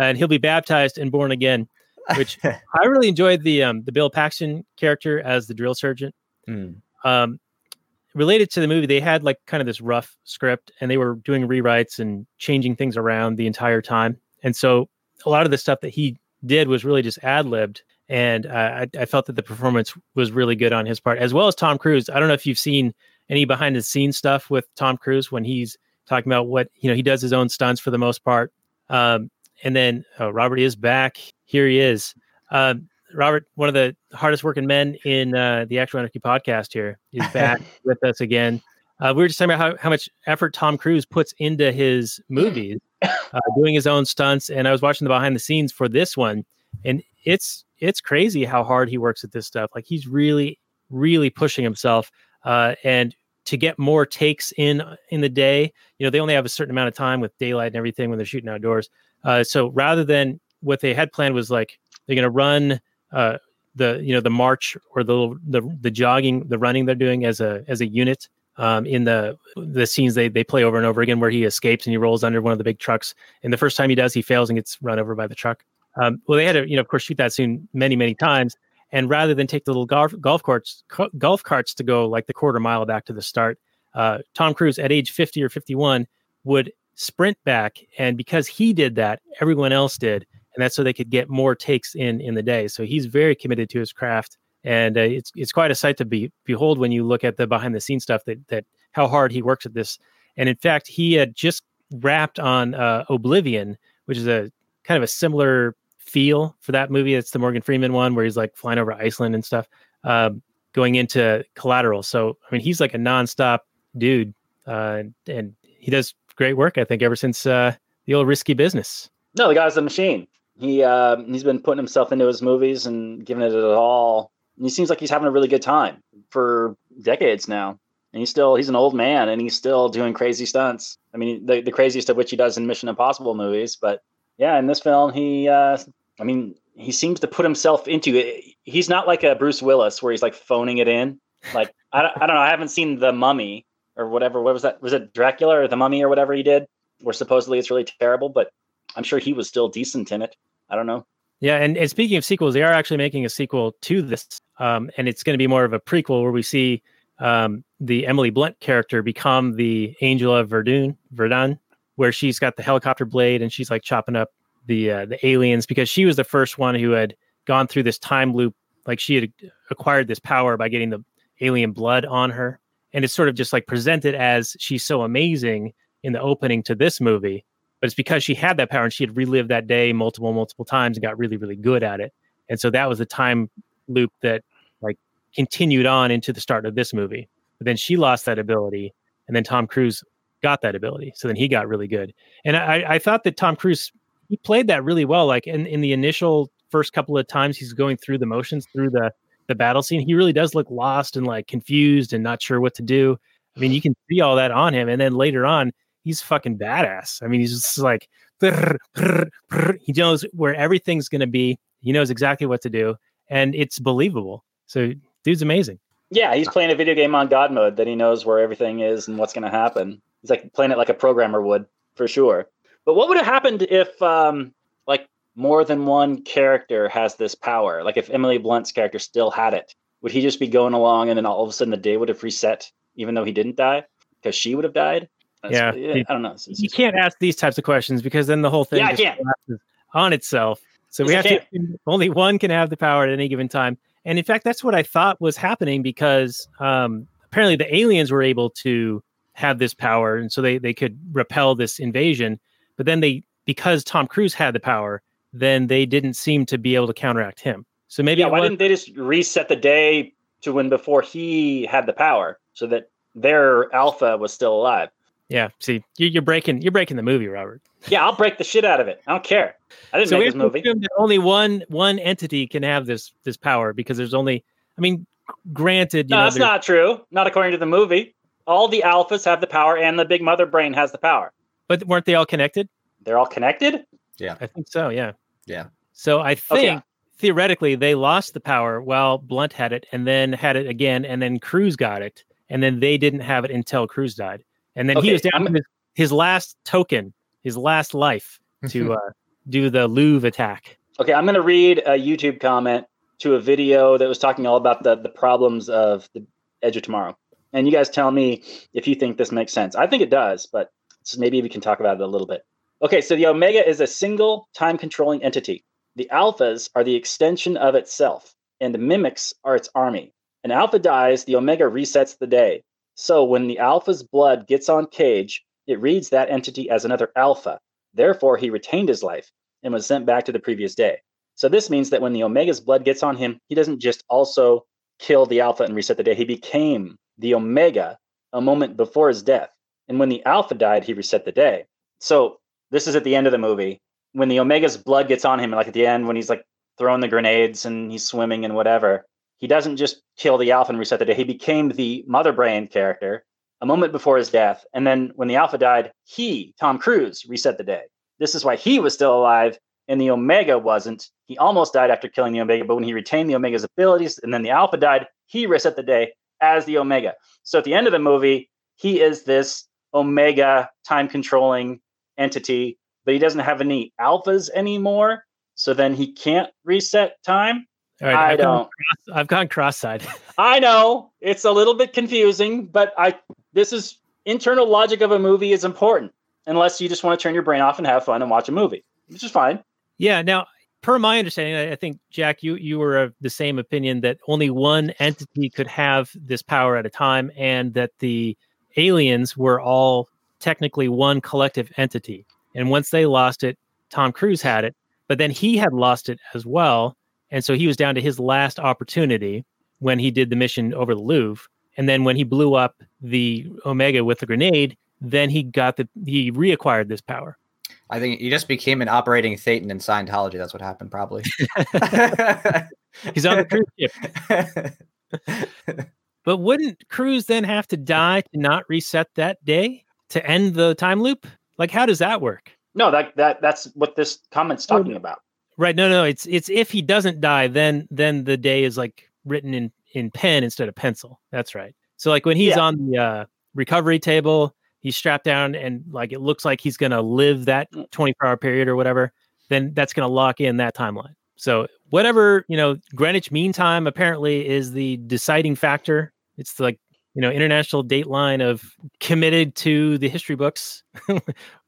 And he'll be baptized and born again. Which I really enjoyed the um, the Bill Paxton character as the drill sergeant. Hmm. um, related to the movie, they had like kind of this rough script and they were doing rewrites and changing things around the entire time. And so a lot of the stuff that he did was really just ad libbed. And uh, I, I felt that the performance was really good on his part, as well as Tom Cruise. I don't know if you've seen any behind the scenes stuff with Tom Cruise when he's talking about what, you know, he does his own stunts for the most part. Um, and then uh, Robert is back. Here he is. Um, Robert, one of the hardest working men in uh, the Actual Anarchy podcast here, is back with us again. Uh, we were just talking about how, how much effort Tom Cruise puts into his movies, uh, doing his own stunts. And I was watching the behind the scenes for this one, and it's it's crazy how hard he works at this stuff. Like he's really, really pushing himself. Uh, and to get more takes in in the day, you know, they only have a certain amount of time with daylight and everything when they're shooting outdoors. Uh, so rather than what they had planned was like they're going to run uh, the you know the march or the the the jogging, the running they're doing as a as a unit um, in the the scenes they they play over and over again where he escapes and he rolls under one of the big trucks. And the first time he does, he fails and gets run over by the truck. Um, well, they had to you know of course shoot that scene many many times. And rather than take the little golf golf carts co- golf carts to go like the quarter mile back to the start, uh, Tom Cruise at age fifty or fifty one would sprint back, and because he did that, everyone else did and that's so they could get more takes in in the day. So he's very committed to his craft, and uh, it's it's quite a sight to be behold when you look at the behind the scenes stuff that that how hard he works at this. And in fact, he had just wrapped on uh, Oblivion, which is a kind of a similar feel for that movie. It's the Morgan Freeman one where he's like flying over Iceland and stuff, um, going into Collateral. So I mean, he's like a nonstop dude, uh, and he does great work. I think ever since uh, the old Risky Business. No, the guy's a machine. He uh, he's been putting himself into his movies and giving it it all. And he seems like he's having a really good time for decades now. And he's still he's an old man and he's still doing crazy stunts. I mean, the, the craziest of which he does in Mission Impossible movies. But yeah, in this film, he uh, I mean, he seems to put himself into it. He's not like a Bruce Willis where he's like phoning it in. Like I don't, I don't know. I haven't seen The Mummy or whatever. What was that? Was it Dracula or The Mummy or whatever he did? Where supposedly it's really terrible, but I'm sure he was still decent in it. I don't know. Yeah, and, and speaking of sequels, they are actually making a sequel to this, um, and it's going to be more of a prequel where we see um, the Emily Blunt character become the Angel of Verdun, Verdun, where she's got the helicopter blade and she's like chopping up the uh, the aliens because she was the first one who had gone through this time loop, like she had acquired this power by getting the alien blood on her, and it's sort of just like presented as she's so amazing in the opening to this movie but it's because she had that power and she had relived that day multiple multiple times and got really really good at it. And so that was the time loop that like continued on into the start of this movie. But then she lost that ability and then tom cruise got that ability. So then he got really good. And i i thought that tom cruise he played that really well. Like in, in the initial first couple of times he's going through the motions through the the battle scene he really does look lost and like confused and not sure what to do. I mean you can see all that on him. And then later on he's fucking badass. I mean, he's just like brr, brr, brr. he knows where everything's going to be. He knows exactly what to do, and it's believable. So, dude's amazing. Yeah, he's playing a video game on God mode that he knows where everything is and what's going to happen. He's like playing it like a programmer would, for sure. But what would have happened if, um, like, more than one character has this power? Like, if Emily Blunt's character still had it, would he just be going along and then all of a sudden the day would have reset even though he didn't die, because she would have died. That's- Yeah. I don't know. It's- it's You can't ask these types of questions because then the whole thing Yeah, on itself. So we have to only one can have the power at any given time. And in fact, that's what I thought was happening because um, apparently the aliens were able to have this power, and so they they could repel this invasion. But then they because Tom Cruise had the power, then they didn't seem to be able to counteract him. So maybe yeah, why was- didn't they just reset the day to when before he had the power, so that their alpha was still alive? Yeah. See, you, you're breaking you're breaking the movie, Robert. Yeah, I'll break the shit out of it. I don't care. I didn't so make this movie. that only one one entity can have this this power because there's only. I mean, granted, you No, know, that's not true. Not according to the movie. All the alphas have the power, and the big mother brain has the power. but weren't they all connected? They're all connected. Yeah, I think so. Yeah. Yeah. So I think Okay. theoretically they lost the power while Blunt had it, and then had it again, and then Cruise got it, and then they didn't have it until Cruise died, and then he Okay, was down his, his last token, his last life to uh, do the Louvre attack. Okay, I'm going to read a YouTube comment to a video that was talking all about the the problems of the Edge of Tomorrow, and you guys tell me if you think this makes sense. I think it does, but so maybe we can talk about it a little bit. Okay, so the Omega is a single time controlling entity. The alphas are the extension of itself, and the mimics are its army. An alpha dies, the Omega resets the day. So when the alpha's blood gets on Cage, it reads that entity as another alpha. Therefore, he retained his life and was sent back to the previous day. So this means that when the Omega's blood gets on him, he doesn't just also kill the Alpha and reset the day. He became the Omega a moment before his death. And when the Alpha died, he reset the day. So this is at the end of the movie. When the Omega's blood gets on him, like at the end when he's like throwing the grenades and he's swimming and whatever, he doesn't just kill the Alpha and reset the day. He became the Mother Brain character a moment before his death. And then when the Alpha died, he, Tom Cruise, reset the day. This is why he was still alive and the Omega wasn't. He almost died after killing the Omega, but when he retained the Omega's abilities and then the Alpha died, he reset the day as the Omega. So at the end of the movie, he is this Omega time controlling entity, but he doesn't have any alphas anymore. So then he can't reset time. All right, I I've don't. cross- I've gone cross-eyed. I know it's a little bit confusing, but I this is internal logic of a movie is important unless you just want to turn your brain off and have fun and watch a movie, which is fine. Yeah. Now, per my understanding, I- I think Jack, you you were of the same opinion that only one entity could have this power at a time, and that the aliens were all technically one collective entity. And once they lost it, Tom Cruise had it, but then he had lost it as well, and so he was down to his last opportunity when he did the mission over the Louvre. And then when he blew up the Omega with the grenade, then he got the he reacquired this power. I think he just became an operating Thetan in Scientology. That's what happened, probably. He's on the cruise ship. But wouldn't Cruise then have to die to not reset that day to end the time loop? Like, how does that work? No, that that that's what this comment's talking about. Right? No, no. It's it's if he doesn't die, then then the day is like written in in pen instead of pencil. That's right. So like when he's Yeah. on the uh, recovery table, he's strapped down, and like it looks like he's gonna live that Mm. twenty four hour period or whatever. Then that's gonna lock in that timeline. So whatever you know, Greenwich Mean Time apparently is the deciding factor. It's like you know international dateline of committed to the history books. the,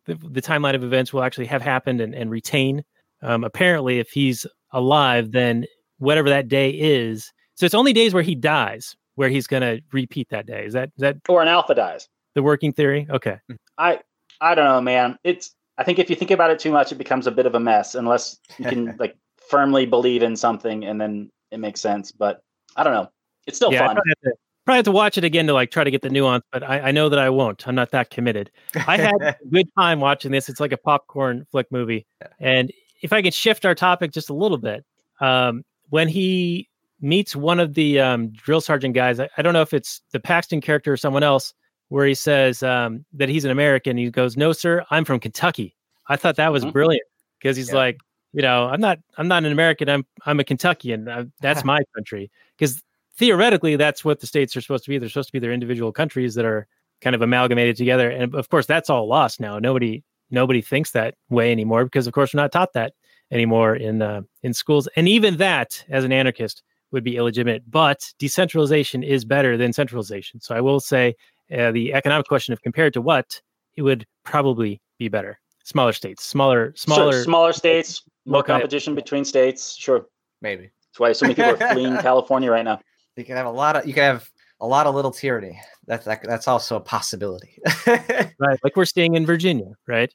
the timeline of events will actually have happened and, and retain. Um, apparently, if he's alive, then whatever that day is. So it's only days where he dies where he's going to repeat that day. Is that is that Or an alpha dies. the working theory? Okay. I I don't know, man. It's I think if you think about it too much, it becomes a bit of a mess unless you can like firmly believe in something and then it makes sense. But I don't know. It's still yeah, I fun. probably have, to, probably have to watch it again to like try to get the nuance, but I, I know that I won't. I'm not that committed. I had a good time watching this. It's like a popcorn flick movie. And if I could shift our topic just a little bit, um, when he meets one of the um, drill sergeant guys, I, I don't know if it's the Paxton character or someone else, where he says um, that he's an American. He goes, "No, sir, I'm from Kentucky." I thought that was Mhm. brilliant because he's Yeah. like, you know, I'm not, I'm not an American. I'm, I'm a Kentuckian. I, that's my country. Because theoretically, that's what the states are supposed to be. They're supposed to be their individual countries that are kind of amalgamated together. And of course, that's all lost now. Nobody, nobody thinks that way anymore because, of course, we're not taught that anymore in uh, in schools. And even that, as an anarchist, would be illegitimate. But decentralization is better than centralization. So I will say uh, the economic question of compared to what, it would probably be better. Smaller states, smaller, smaller, Sure, smaller states, more competition between states. Sure. Maybe That's why so many people are fleeing California right now. you can have a lot of you can have a lot of little tyranny. That's that, that's also a possibility. right? Like we're seeing in Virginia, right?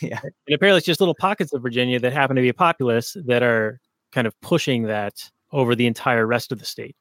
yeah. And apparently, it's just little pockets of Virginia that happen to be populous that are kind of pushing that over the entire rest of the state.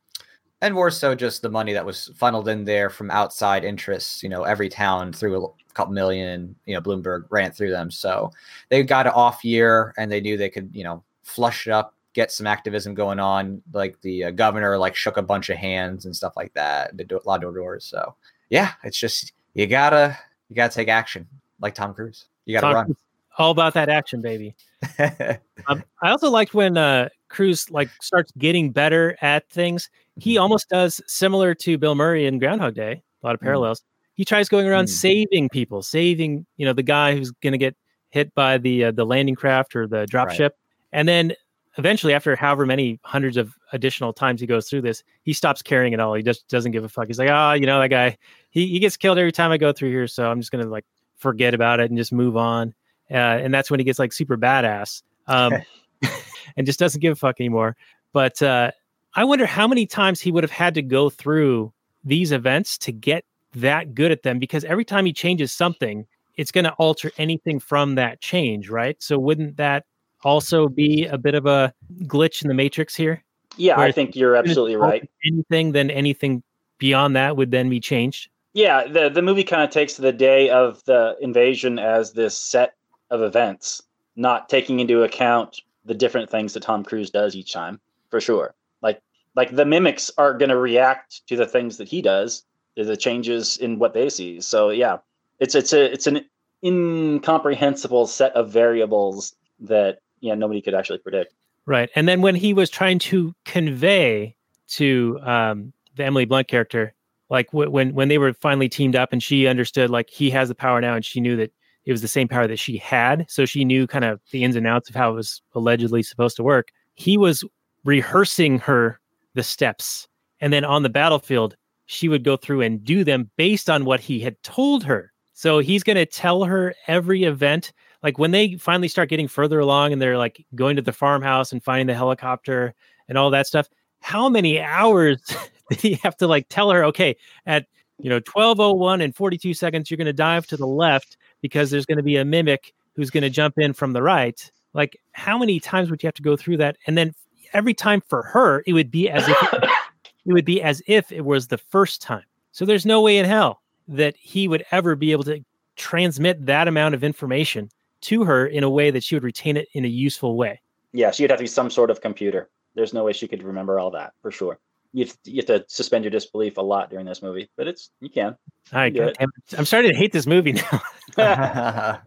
and more so just the money that was funneled in there from outside interests. You know, every town threw a couple million. You know, Bloomberg ran through them, so they got an off year, and they knew they could, you know, flush it up, get some activism going on. Like the uh, governor, like shook a bunch of hands and stuff like that. Did a lot of doors. So yeah, it's just you gotta you gotta take action, like Tom Cruise. You gotta Tom Cruise, All about that action, baby. Um, I also liked when uh, Cruise like starts getting better at things. He almost does similar to Bill Murray in Groundhog Day. A lot of Mm. parallels. He tries going around Mm. saving people, saving you know the guy who's going to get hit by the uh, the landing craft or the drop Right. ship, and then eventually, after however many hundreds of additional times he goes through this, he stops caring at all. He just doesn't give a fuck. He's like, oh, you know that guy. He he gets killed every time I go through here, so I'm just gonna like forget about it and just move on. Uh, and that's when he gets like super badass. Um, and just doesn't give a fuck anymore. But uh, I wonder how many times he would have had to go through these events to get that good at them because every time he changes something, it's going to alter anything from that change, right? So wouldn't that also be a bit of a glitch in the matrix here? Yeah, I think you're absolutely right. Anything, then anything beyond that would then be changed. Yeah, the the movie kind of takes the day of the invasion as this set of events, not taking into account the different things that Tom Cruise does each time, for sure. Like like the mimics are going to react to the things that he does, the changes in what they see. So yeah, it's it's a it's an incomprehensible set of variables that yeah nobody could actually predict. Right. And then when he was trying to convey to um, the Emily Blunt character, like w- when when they were finally teamed up and she understood like he has the power now and she knew that it was the same power that she had, so she knew kind of the ins and outs of how it was allegedly supposed to work. He was rehearsing her the steps, and then on the battlefield, she would go through and do them based on what he had told her. So he's going to tell her every event like when they finally start getting further along and they're like going to the farmhouse and finding the helicopter and all that stuff how many hours did he have to like tell her okay at you know 1201 and 42 seconds you're going to dive to the left because there's going to be a mimic who's going to jump in from the right like how many times would you have to go through that? And then every time for her it would be as if it would be as if it was the first time. So there's no way in hell that he would ever be able to transmit that amount of information to her in a way that she would retain it in a useful way. Yeah, she'd have to be some sort of computer. There's no way she could remember all that for sure. You have, you have to suspend your disbelief a lot during this movie, but it's you can. All right, Yeah. goddamn it. I'm starting to hate this movie now. uh,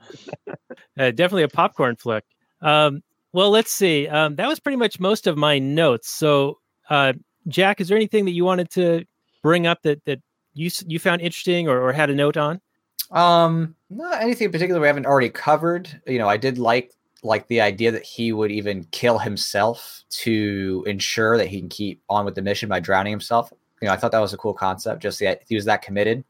definitely a popcorn flick. Um, well, let's see. Um, that was pretty much most of my notes. So, uh, Jack, is there anything that you wanted to bring up that that you you found interesting or, or had a note on? Um, not anything in particular we haven't already covered. You know, I did like like the idea that he would even kill himself to ensure that he can keep on with the mission by drowning himself. You know, I thought that was a cool concept. Just that he was that committed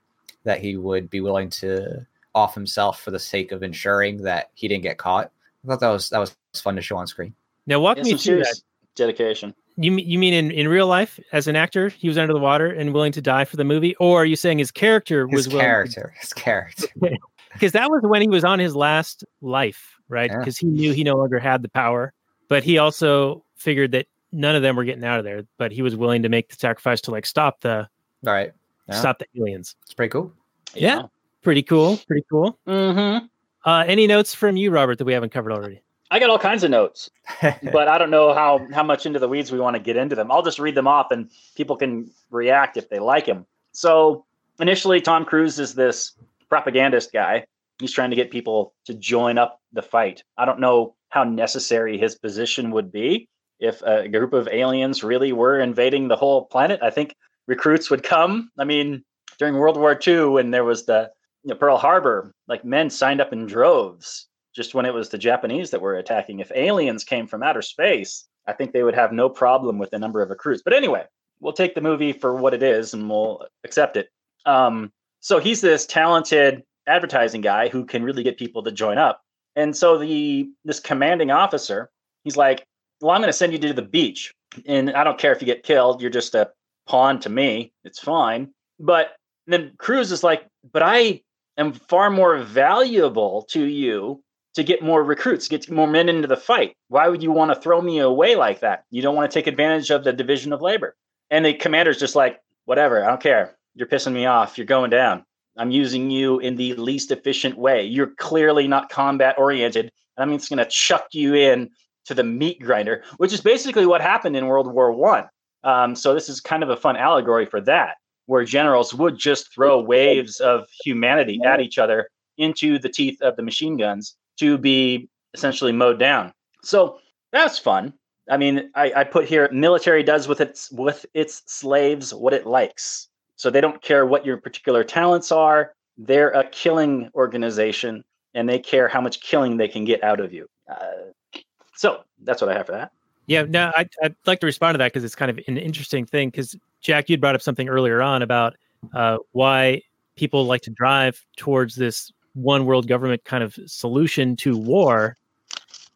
that he would be willing to off himself for the sake of ensuring that he didn't get caught. I thought that was that was fun to show on screen. Now, walk Yeah, me through that. dedication. You mean you mean in, in real life as an actor, he was under the water and willing to die for the movie, or are you saying his character was His willing to character, his character. because that was when he was on his last life, right? Yeah. Because he knew he no longer had the power, but he also figured that none of them were getting out of there. But he was willing to make the sacrifice to like stop the All right, Yeah. stop the aliens. it's pretty cool. Yeah. Pretty cool, pretty cool. Mm-hmm. Uh, any notes from you, Robert, that we haven't covered already? I got all kinds of notes, but I don't know how how much into the weeds we want to get into them. I'll just read them off, and people can react if they like them. So initially, Tom Cruise is this propagandist guy. He's trying to get people to join up the fight. I don't know how necessary his position would be if a group of aliens really were invading the whole planet. I think recruits would come. I mean, during World War II, when there was the you know, Pearl Harbor, like men signed up in droves just when it was the Japanese that were attacking. If aliens came from outer space, I think they would have no problem with the number of recruits. But anyway, we'll take the movie for what it is and we'll accept it. Um, so he's this talented advertising guy who can really get people to join up. And so the this commanding officer, he's like, "Well, I'm going to send you to the beach, and I don't care if you get killed. You're just a pawn to me. It's fine." But then Cruise is like, "But I am far more valuable to you to get more recruits, get more men into the fight. Why would you want to throw me away like that? You don't want to take advantage of the division of labor." And the commander's just like, "Whatever. I don't care. You're pissing me off. You're going down." I'm using you in the least efficient way. You're clearly not combat oriented. And I'm just going to chuck you in to the meat grinder, which is basically what happened in World War One. Um, so this is kind of a fun allegory for that, where generals would just throw waves of humanity at each other into the teeth of the machine guns to be essentially mowed down. So that's fun. I mean, I, I put here military does with its with its slaves what it likes. So they don't care what your particular talents are. They're a killing organization, and they care how much killing they can get out of you. Uh, so that's what I have for that. Yeah, no, I, I'd like to respond to that because it's kind of an interesting thing. Because Jack, you'd brought up something earlier on about uh, why people like to drive towards this one world government kind of solution to war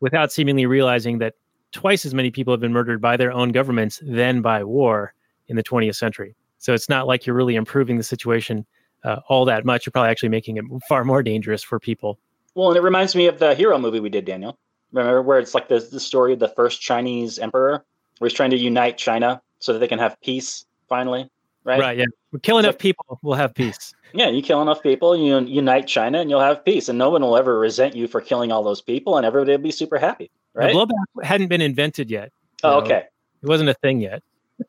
without seemingly realizing that twice as many people have been murdered by their own governments than by war in the 20th century. So it's not like you're really improving the situation uh, all that much. You're probably actually making it far more dangerous for people. Well, and it reminds me of the hero movie we did, Daniel. Remember where it's like the, the story of the first Chinese emperor, where he's trying to unite China so that they can have peace finally, right? Right. Yeah. We kill enough people, we'll have peace. Yeah, you kill enough people, you unite China, and you'll have peace, and no one will ever resent you for killing all those people, and everybody will be super happy, right? The blowback hadn't been invented yet. oh, so okay, It wasn't a thing yet.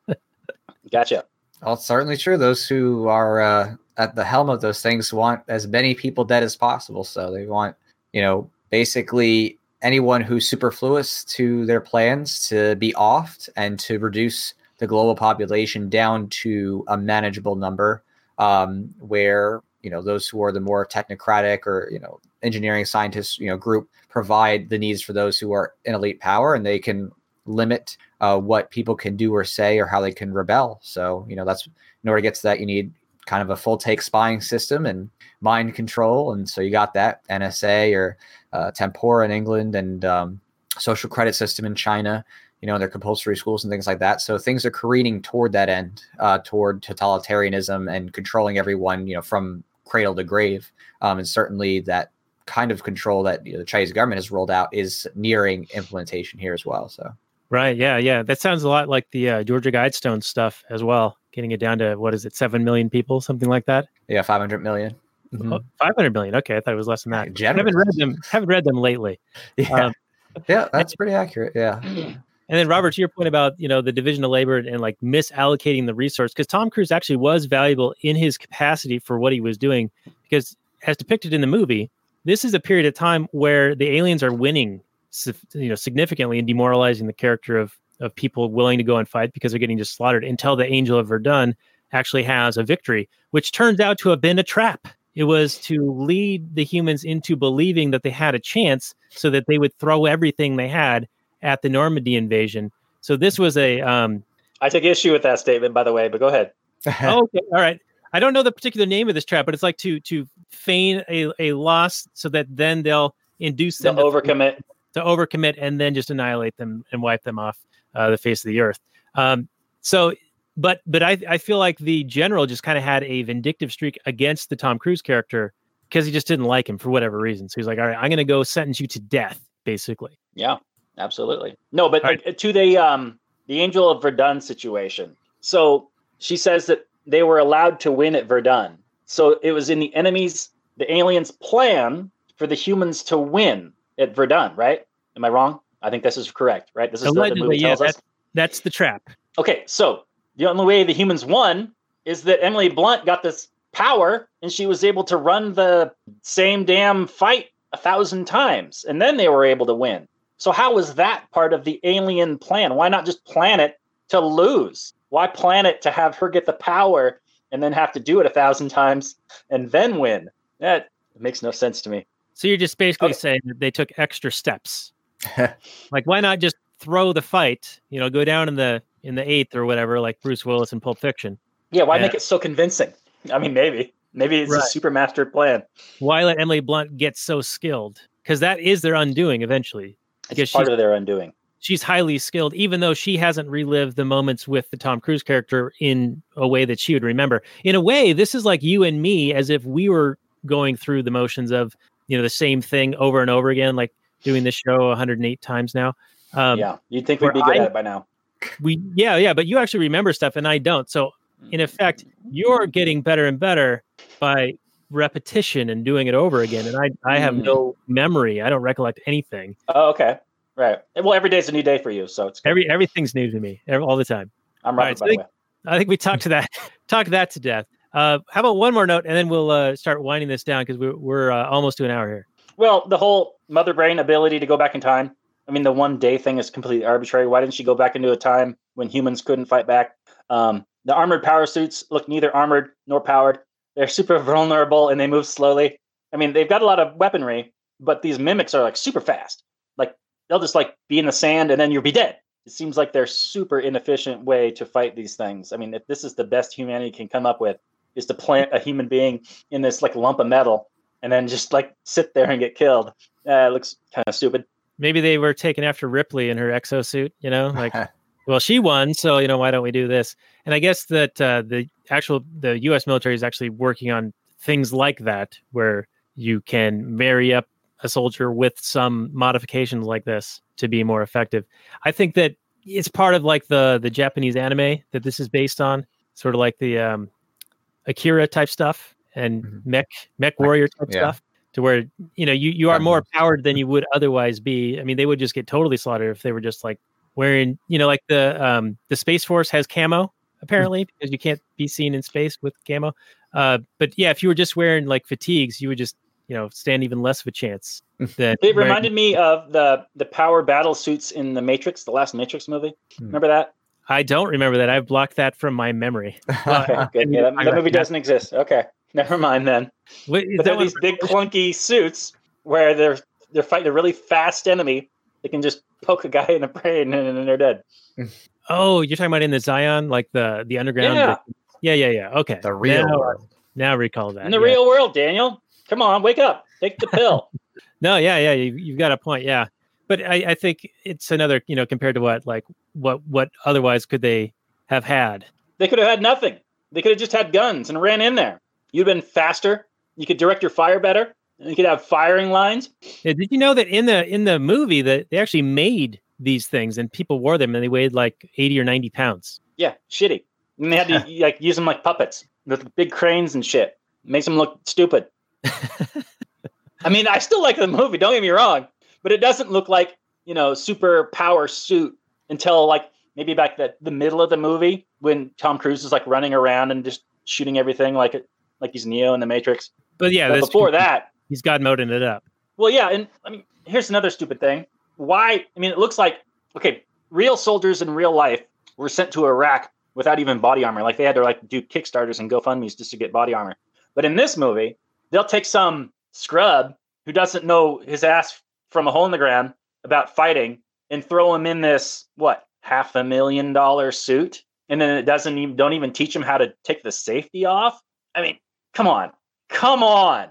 gotcha. Well, it's certainly true. Those who are uh, at the helm of those things want as many people dead as possible. So they want, you know, basically anyone who's superfluous to their plans to be offed and to reduce the global population down to a manageable number um, where, you know, those who are the more technocratic or, you know, engineering scientists, you know, group provide the needs for those who are in elite power and they can limit uh, what people can do or say or how they can rebel. So, you know, that's in order to get to that, you need kind of a full take spying system and mind control. And so you got that NSA or uh, Tempora in England and um, social credit system in China, you know, their compulsory schools and things like that. So things are careening toward that end, uh, toward totalitarianism and controlling everyone, you know, from cradle to grave. Um, and certainly that kind of control that you know, the Chinese government has rolled out is nearing implementation here as well. So. Right. Yeah. Yeah. That sounds a lot like the uh, Georgia Guidestone stuff as well. Getting it down to what is it, seven million people, something like that. Yeah, 500 million. Mhm. Oh, 500 million. Okay, I thought it was less than that. Generous. haven't read them. Haven't read them lately. Yeah. Um, yeah, that's pretty accurate. Yeah. And then Robert, to your point about you know the division of labor and like misallocating the resource, because Tom Cruise actually was valuable in his capacity for what he was doing, because as depicted in the movie, this is a period of time where the aliens are winning, you know, significantly and demoralizing the character of of people willing to go and fight because they're getting just slaughtered until the Angel of Verdun actually has a victory, which turns out to have been a trap. It was to lead the humans into believing that they had a chance so that they would throw everything they had at the Normandy invasion. So this was a um I take issue with that statement, by the way, but go ahead. oh, okay, all right. I don't know the particular name of this trap, but it's like to to feign a, a loss so that then they'll induce The them to, overcommit. To overcommit and then just annihilate them and wipe them off uh, the face of the earth. Um, so, but but I I feel like the general just kind of had a vindictive streak against the Tom Cruise character because he just didn't like him for whatever reason. So he's like, all right, I'm going to go sentence you to death, basically. Yeah, absolutely. No, but right. to the um the Angel of Verdun situation. So she says that they were allowed to win at Verdun. So it was in the enemy's the aliens' plan for the humans to win at Verdun, right? Am I wrong? I think this is correct, right? This is what the Allegedly, movie yeah, tells us. that, that's the trap. Okay, so the only way the humans won is that Emily Blunt got this power and she was able to run the same damn fight a thousand times, and then they were able to win. So how was that part of the alien plan? Why not just plan it to lose? Why plan it to have her get the power and then have to do it a thousand times and then win? That makes no sense to me. So you're just basically Okay. saying that they took extra steps. like, why not just throw the fight, you know, go down in the in the eighth or whatever, like Bruce Willis in Pulp Fiction. Yeah, why Yeah. make it so convincing? I mean, maybe. Maybe it's Right. a super master plan. Why let Emily Blunt get so skilled? Because that is their undoing eventually. It's part of their undoing. she's highly skilled, even though she hasn't relived the moments with the Tom Cruise character in a way that she would remember. In a way, this is like you and me, as if we were going through the motions of you know the same thing over and over again, like doing this show 108 times now. Um, yeah, you'd think we'd be good I- at it by now. we yeah yeah, but you actually remember stuff and I don't. So in effect, you're getting better and better by repetition and doing it over again. And I I have Mm. no memory. I don't recollect anything. Oh, okay. Right. Well, every day's a new day for you, so it's good. Every everything's new to me every, all the time. I'm right, so by I the way. I think we talked to that talked that to death. Uh, how about one more note, and then we'll uh, start winding this down because we're we're uh, almost to an hour here. Well, the whole mother brain ability to go back in time. I mean, the one day thing is completely arbitrary. Why didn't she go back into a time when humans couldn't fight back? Um, the armored power suits look neither armored nor powered. They're super vulnerable and they move slowly. I mean, they've got a lot of weaponry, but these mimics are like super fast. Like they'll just like be in the sand and then you'll be dead. It seems like they're super inefficient way to fight these things. I mean, if this is the best humanity can come up with, is to plant a human being in this like lump of metal and then just like sit there and get killed. Uh, it looks kind of stupid. Maybe they were taken after Ripley in her exosuit. You know, like well, she won, so you know why don't we do this? And I guess that uh, the actual the U.S. military is actually working on things like that, where you can marry up a soldier with some modifications like this to be more effective. I think that it's part of like the the Japanese anime that this is based on, sort of like the um, Akira type stuff and Mhm. mech mech warrior type Yeah. stuff, to where you know you you are more powered than you would otherwise be. I mean, they would just get totally slaughtered if they were just like wearing you know like the um the space force has camo apparently because you can't be seen in space with camo uh but yeah if you were just wearing like fatigues you would just you know stand even less of a chance than It wearing- reminded me of the the power battle suits in the Matrix, the last Matrix movie. Hmm. Remember that? I don't remember that i've blocked that from my memory Okay, Uh, good. Yeah, that, talk that about one that. doesn't exist. Okay, never mind then. Wait, But that they're one these big clunky suits where they're they're fighting a really fast enemy. They can just poke a guy in the brain and, then they're dead. oh you're talking about in the zion like the the underground Yeah. yeah yeah yeah okay the real now, world. now recall that In the yeah. real world, Daniel, come on, wake up, take the pill. No, yeah, yeah, you, you've got a point. Yeah, but I, I think it's another, you know, compared to what, like, what, what otherwise could they have had? they could have had nothing. They could have just had guns and ran in there. You'd been faster. You could direct your fire better. You could have firing lines. Yeah, did you know that in the in the movie that they actually made these things and people wore them and they weighed like eighty or ninety pounds? Yeah, shitty. And they had to like use them like puppets with big cranes and shit. Makes them look stupid. I mean, I still like the movie. Don't get me wrong, but it doesn't look like you know super power suit until like maybe back the the middle of the movie when Tom Cruise is like running around and just shooting everything like it like he's Neo in the Matrix. But yeah, But before that, he's God moding it up. well, yeah, and I mean, here's another stupid thing. Why? I mean, it looks like okay, real soldiers in real life were sent to Iraq without even body armor. Like they had to like do Kickstarters and GoFundmes just to get body armor. But in this movie, they'll take some scrub who doesn't know his ass from a hole in the ground about fighting and throw him in this what half a million dollar suit, and then it doesn't even don't even teach him how to take the safety off. I mean, come on, come on.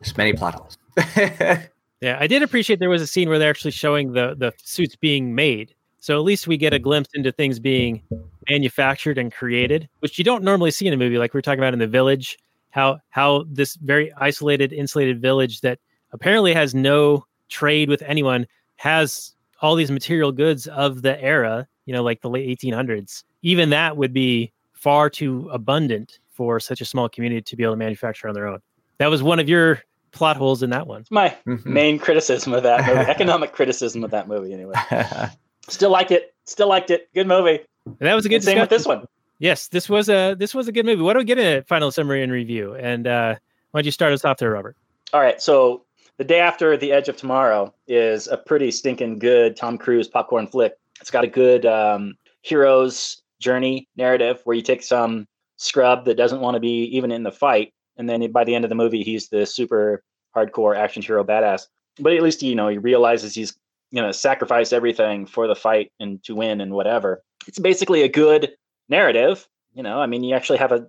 There's many plot holes. Yeah, I did appreciate there was a scene where they're actually showing the the suits being made. So at least we get a glimpse into things being manufactured and created, which you don't normally see in a movie. Like we are talking about in the village, how how this very isolated, insulated village that apparently has no trade with anyone has all these material goods of the era. You know, like the late 1800s. Even that would be far too abundant for such a small community to be able to manufacture on their own. That was one of your plot holes in that one. It's my Mhm. main criticism of that movie, economic criticism of that movie. Anyway, still liked it. Still liked it. Good movie. And that was a good And same with this one. Yes, this was a this was a good movie. What do we get in a final summary and review? And uh, why don't you start us off there, Robert? All right, so the day after The Edge of Tomorrow is a pretty stinking good Tom Cruise popcorn flick. It's got a good um, hero's journey narrative where you take some scrub that doesn't want to be even in the fight, and then by the end of the movie, he's the super hardcore action hero badass. But at least you know he realizes he's know sacrifice everything for the fight and to win and whatever. It's basically a good narrative. You know, I mean, you actually have a,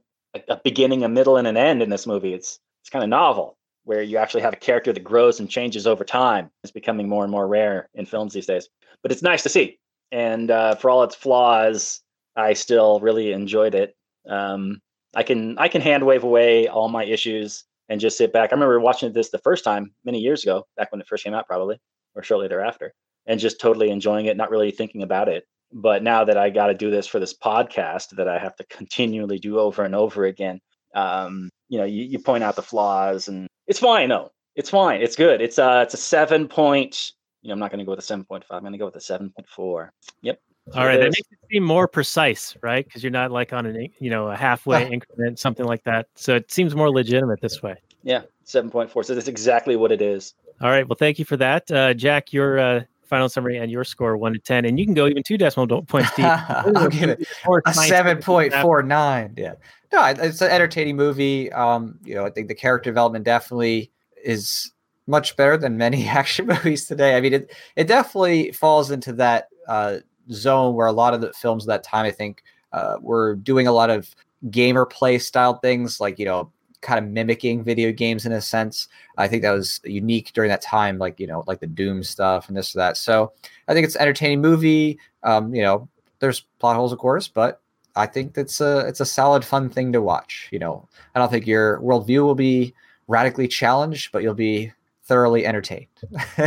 a beginning, a middle, and an end in this movie. It's it's kind of novel where you actually have a character that grows and changes over time. is becoming more and more rare in films these days, but it's nice to see. And uh, for all its flaws, I still really enjoyed it. Um, I can I can hand wave away all my issues and just sit back. I remember watching this the first time many years ago, back when it first came out, probably or shortly thereafter, and just totally enjoying it, not really thinking about it. But now that I got to do this for this podcast that I have to continually do over and over again, um, you know, you, you point out the flaws, and it's fine. No, it's fine. It's good. It's uh, it's a seven point. You know, I'm not going to go with a seven point five. I'm going to go with a seven point four. Yep. All right, it that makes it seem more precise, right? Because you're not like on an you know a halfway increment, something like that. So it seems more legitimate this way. Yeah, seven point four. So that's exactly what it is. All right, well, thank you for that, uh, Jack. Your uh, final summary and your score one to ten, and you can go even two decimal points deep. I'll give it a seven point four nine. Yeah, no, it's an entertaining movie. Um, you know, I think the character development definitely is much better than many action movies today. I mean, it it definitely falls into that uh, zone where a lot of the films of that time, I think, uh, were doing a lot of gamer play style things, like you know, kind of mimicking video games in a sense. I think that was unique during that time, like you know, like the Doom stuff and this or that. So I think it's an entertaining movie. Um, you know, there's plot holes, of course, but I think that's a it's a solid, fun thing to watch. You know, I don't think your worldview will be radically challenged, but you'll be thoroughly entertained.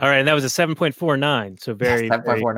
All right, and that was a seven point four nine. So very, seven point very four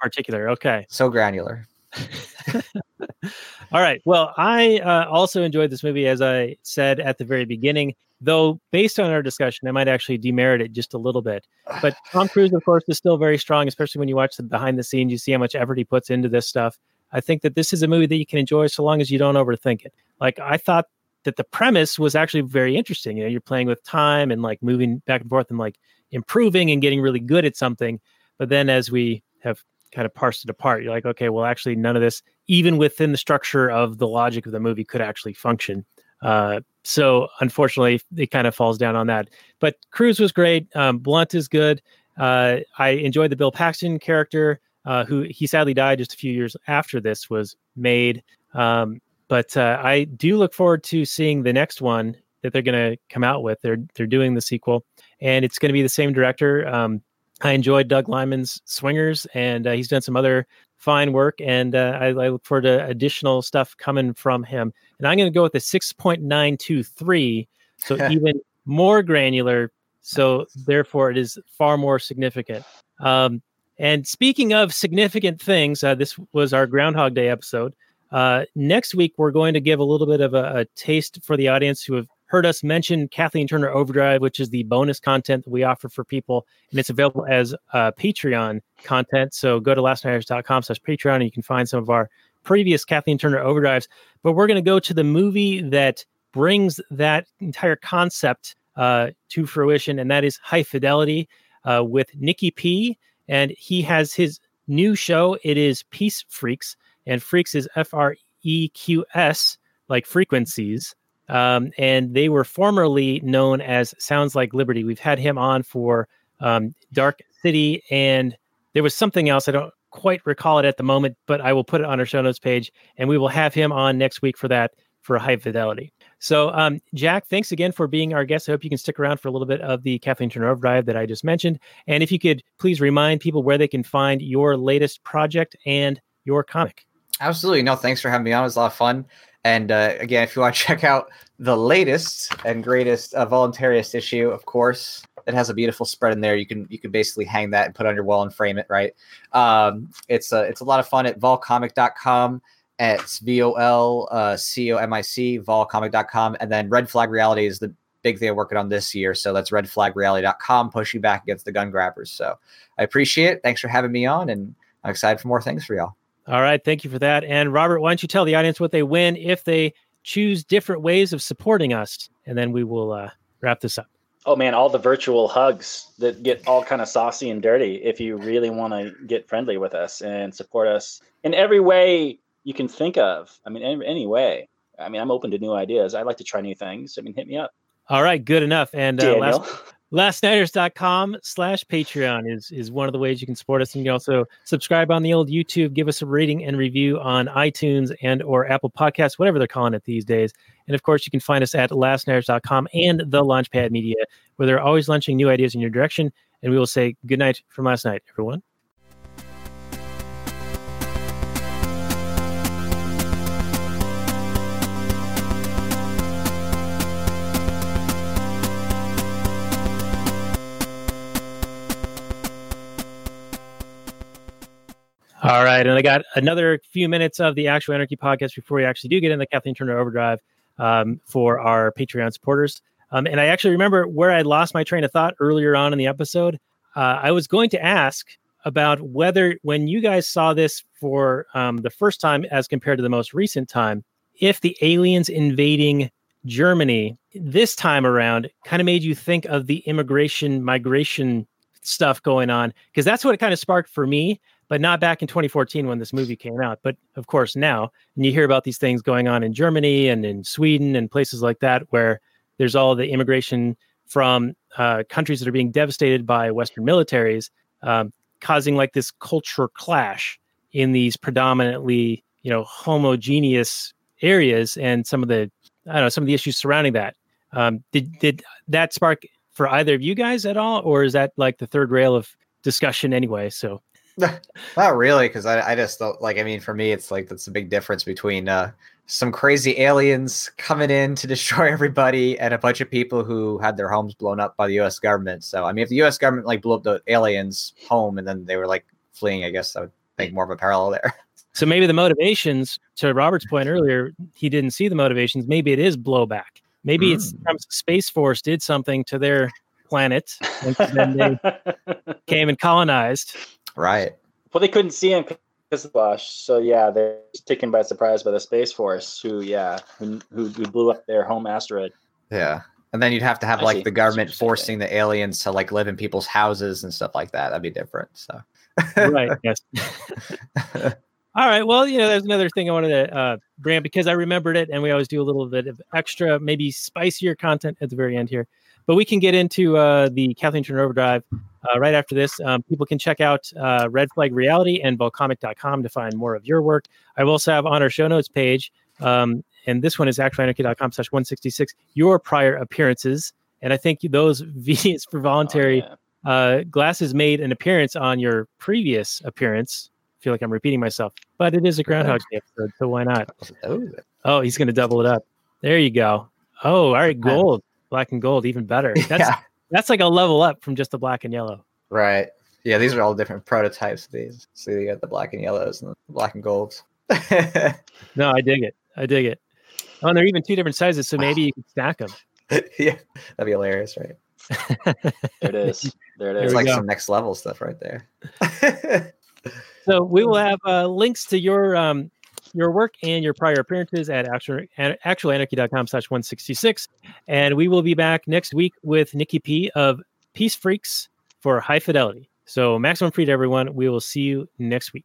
particular. Okay. So granular. All right. Well, I uh, also enjoyed this movie, as I said at the very beginning. Though, based on our discussion, I might actually demerit it just a little bit. But Tom Cruise, of course, is still very strong, especially when you watch the behind the scenes. You see how much effort he puts into this stuff. I think that this is a movie that you can enjoy so long as you don't overthink it. Like I thought that the premise was actually very interesting. You know, you're playing with time and like moving back and forth and like improving and getting really good at something. But then as we have kind of parsed it apart, you're like, okay, well, actually, none of this, even within the structure of the logic of the movie, could actually function. Uh, so unfortunately, it kind of falls down on that. But Cruise was great. Um, Blunt is good. Uh, I enjoyed the Bill Paxton character, uh, who he sadly died just a few years after this was made. Um, but uh, I do look forward to seeing the next one that they're going to come out with. They're they're doing the sequel, and it's going to be the same director. Um, I enjoyed Doug Liman's Swingers, and uh, he's done some other fine work. And uh, I, I look forward to additional stuff coming from him. And I'm going to go with a six point nine two three, so even more granular. So therefore, it is far more significant. Um, and speaking of significant things, uh, this was our Groundhog Day episode. Uh, next week, we're going to give a little bit of a, a taste for the audience who have heard us mention Kathleen Turner Overdrive, which is the bonus content that we offer for people, and it's available as uh, Patreon content. So go to lastnighters.com slash Patreon, and you can find some of our previous Kathleen Turner Overdrives. But we're going to go to the movie that brings that entire concept uh, to fruition, and that is High Fidelity uh, with Nikki P. And he has his new show. It is Peace Freqs, and Freqs is F R E Q S, like frequencies. Um, and they were formerly known as Sounds Like Liberty. We've had him on for um, Dark City, and there was something else. I don't quite recall it at the moment, but I will put it on our show notes page, and we will have him on next week for that for high fidelity. So, um, Jack, thanks again for being our guest. I hope you can stick around for a little bit of the Kathleen Turner Overdrive that I just mentioned. And if you could please remind people where they can find your latest project and your comic. Absolutely. No, thanks for having me on. It was a lot of fun. And uh, again, if you want to check out the latest and greatest uh, voluntarist issue, of course, it has a beautiful spread in there. You can you can basically hang that and put on your wall and frame it. Right. Um, it's a it's a lot of fun at volcomic.com. It's V O L uh, C O M I C volcomic.com, and then Red Flag Reality is the big thing I'm working on this year. So that's redflagreality.com, pushing back against the gun grabbers. So I appreciate it. Thanks for having me on, and I'm excited for more things for y'all. All right. Thank you for that. And Robert, why don't you tell the audience what they win if they choose different ways of supporting us? And then we will uh, wrap this up. Oh man, all the virtual hugs that get all kind of saucy and dirty. If you really want to get friendly with us and support us in every way you can think of, I mean, any, any way. I mean, I'm open to new ideas. I like to try new things. I mean, hit me up, All right. Good enough. And uh, last, lastnighters.com slash patreon is is one of the ways you can support us. And you can also subscribe on the old youtube give us a rating and review on itunes and or apple podcasts whatever they're calling it these days. And of course you can find us at lastnighters.com and the launchpad media where they're always launching new ideas in your direction. And we will say good night from last night everyone All right, and I got another few minutes of the Actual Anarchy podcast before we actually do get in the Kathleen Turner Overdrive um, for our Patreon supporters. Um, and I actually remember where I lost my train of thought earlier on in the episode. Uh, I was going to ask about whether, when you guys saw this for um, the first time as compared to the most recent time, if the aliens invading Germany this time around kind of made you think of the immigration migration stuff going on because that's what it kind of sparked for me but not back in 2014 when this movie came out. But of course, now, and you hear about these things going on in Germany and in Sweden and places like that, where there's all the immigration from uh, countries that are being devastated by Western militaries, um, causing like this culture clash in these predominantly, you know, homogeneous areas, and some of the, I don't know, some of the issues surrounding that. Um, did did that spark for either of you guys at all, or is that like the third rail of discussion anyway? So Not really, because I, I just don't like. I mean, for me, it's like that's a big difference between uh, some crazy aliens coming in to destroy everybody and a bunch of people who had their homes blown up by the U.S. government. So, I mean, if the U.S. government like blew up the aliens' home and then they were like fleeing, I guess I would make more of a parallel there. So maybe the motivations, to Robert's point earlier, he didn't see the motivations. Maybe it is blowback. Maybe mm. it's Space Force did something to their planet, and then they came and colonized. Right. Well, they couldn't see him because of the Bosch. So yeah, they're taken by surprise by the Space Force, who yeah, who, who, who blew up their home asteroid. Yeah. And then you'd have to have I like see. the government forcing the aliens to like live in people's houses and stuff like that. That'd be different. So right. Yes. All right. Well, you know, there's another thing I wanted to uh, bring up because I remembered it, and we always do a little bit of extra, maybe spicier content at the very end here. But we can get into uh, the Kathleen Turner Overdrive uh, right after this. Um, people can check out uh, Red Flag Reality and Volcomic.com to find more of your work. I will also have on our show notes page, um, and this one is actualanarchy.com slash 166, your prior appearances. And I think those V's for voluntary oh, yeah. uh, glasses made an appearance on your previous appearance feel like I'm repeating myself, but it is a Groundhog Day episode, so why not? Oh, he's going to double it up. There you go. Oh, all right, gold, black and gold, even better. That's yeah. That's like a level up from just the black and yellow. Right. Yeah, these are all different prototypes of these. So you got the black and yellows and the black and golds. no, I dig it. I dig it. Oh, and they're even two different sizes, so maybe you can stack them. yeah, that'd be hilarious, right? there it is. There it is. It's like go. some next level stuff right there so we will have uh, links to your um, your work and your prior appearances at actual, actualanarchy.com slash 166. And we will be back next week with Nikki P of Peace Freqs for High Fidelity. So maximum free to everyone. We will see you next week.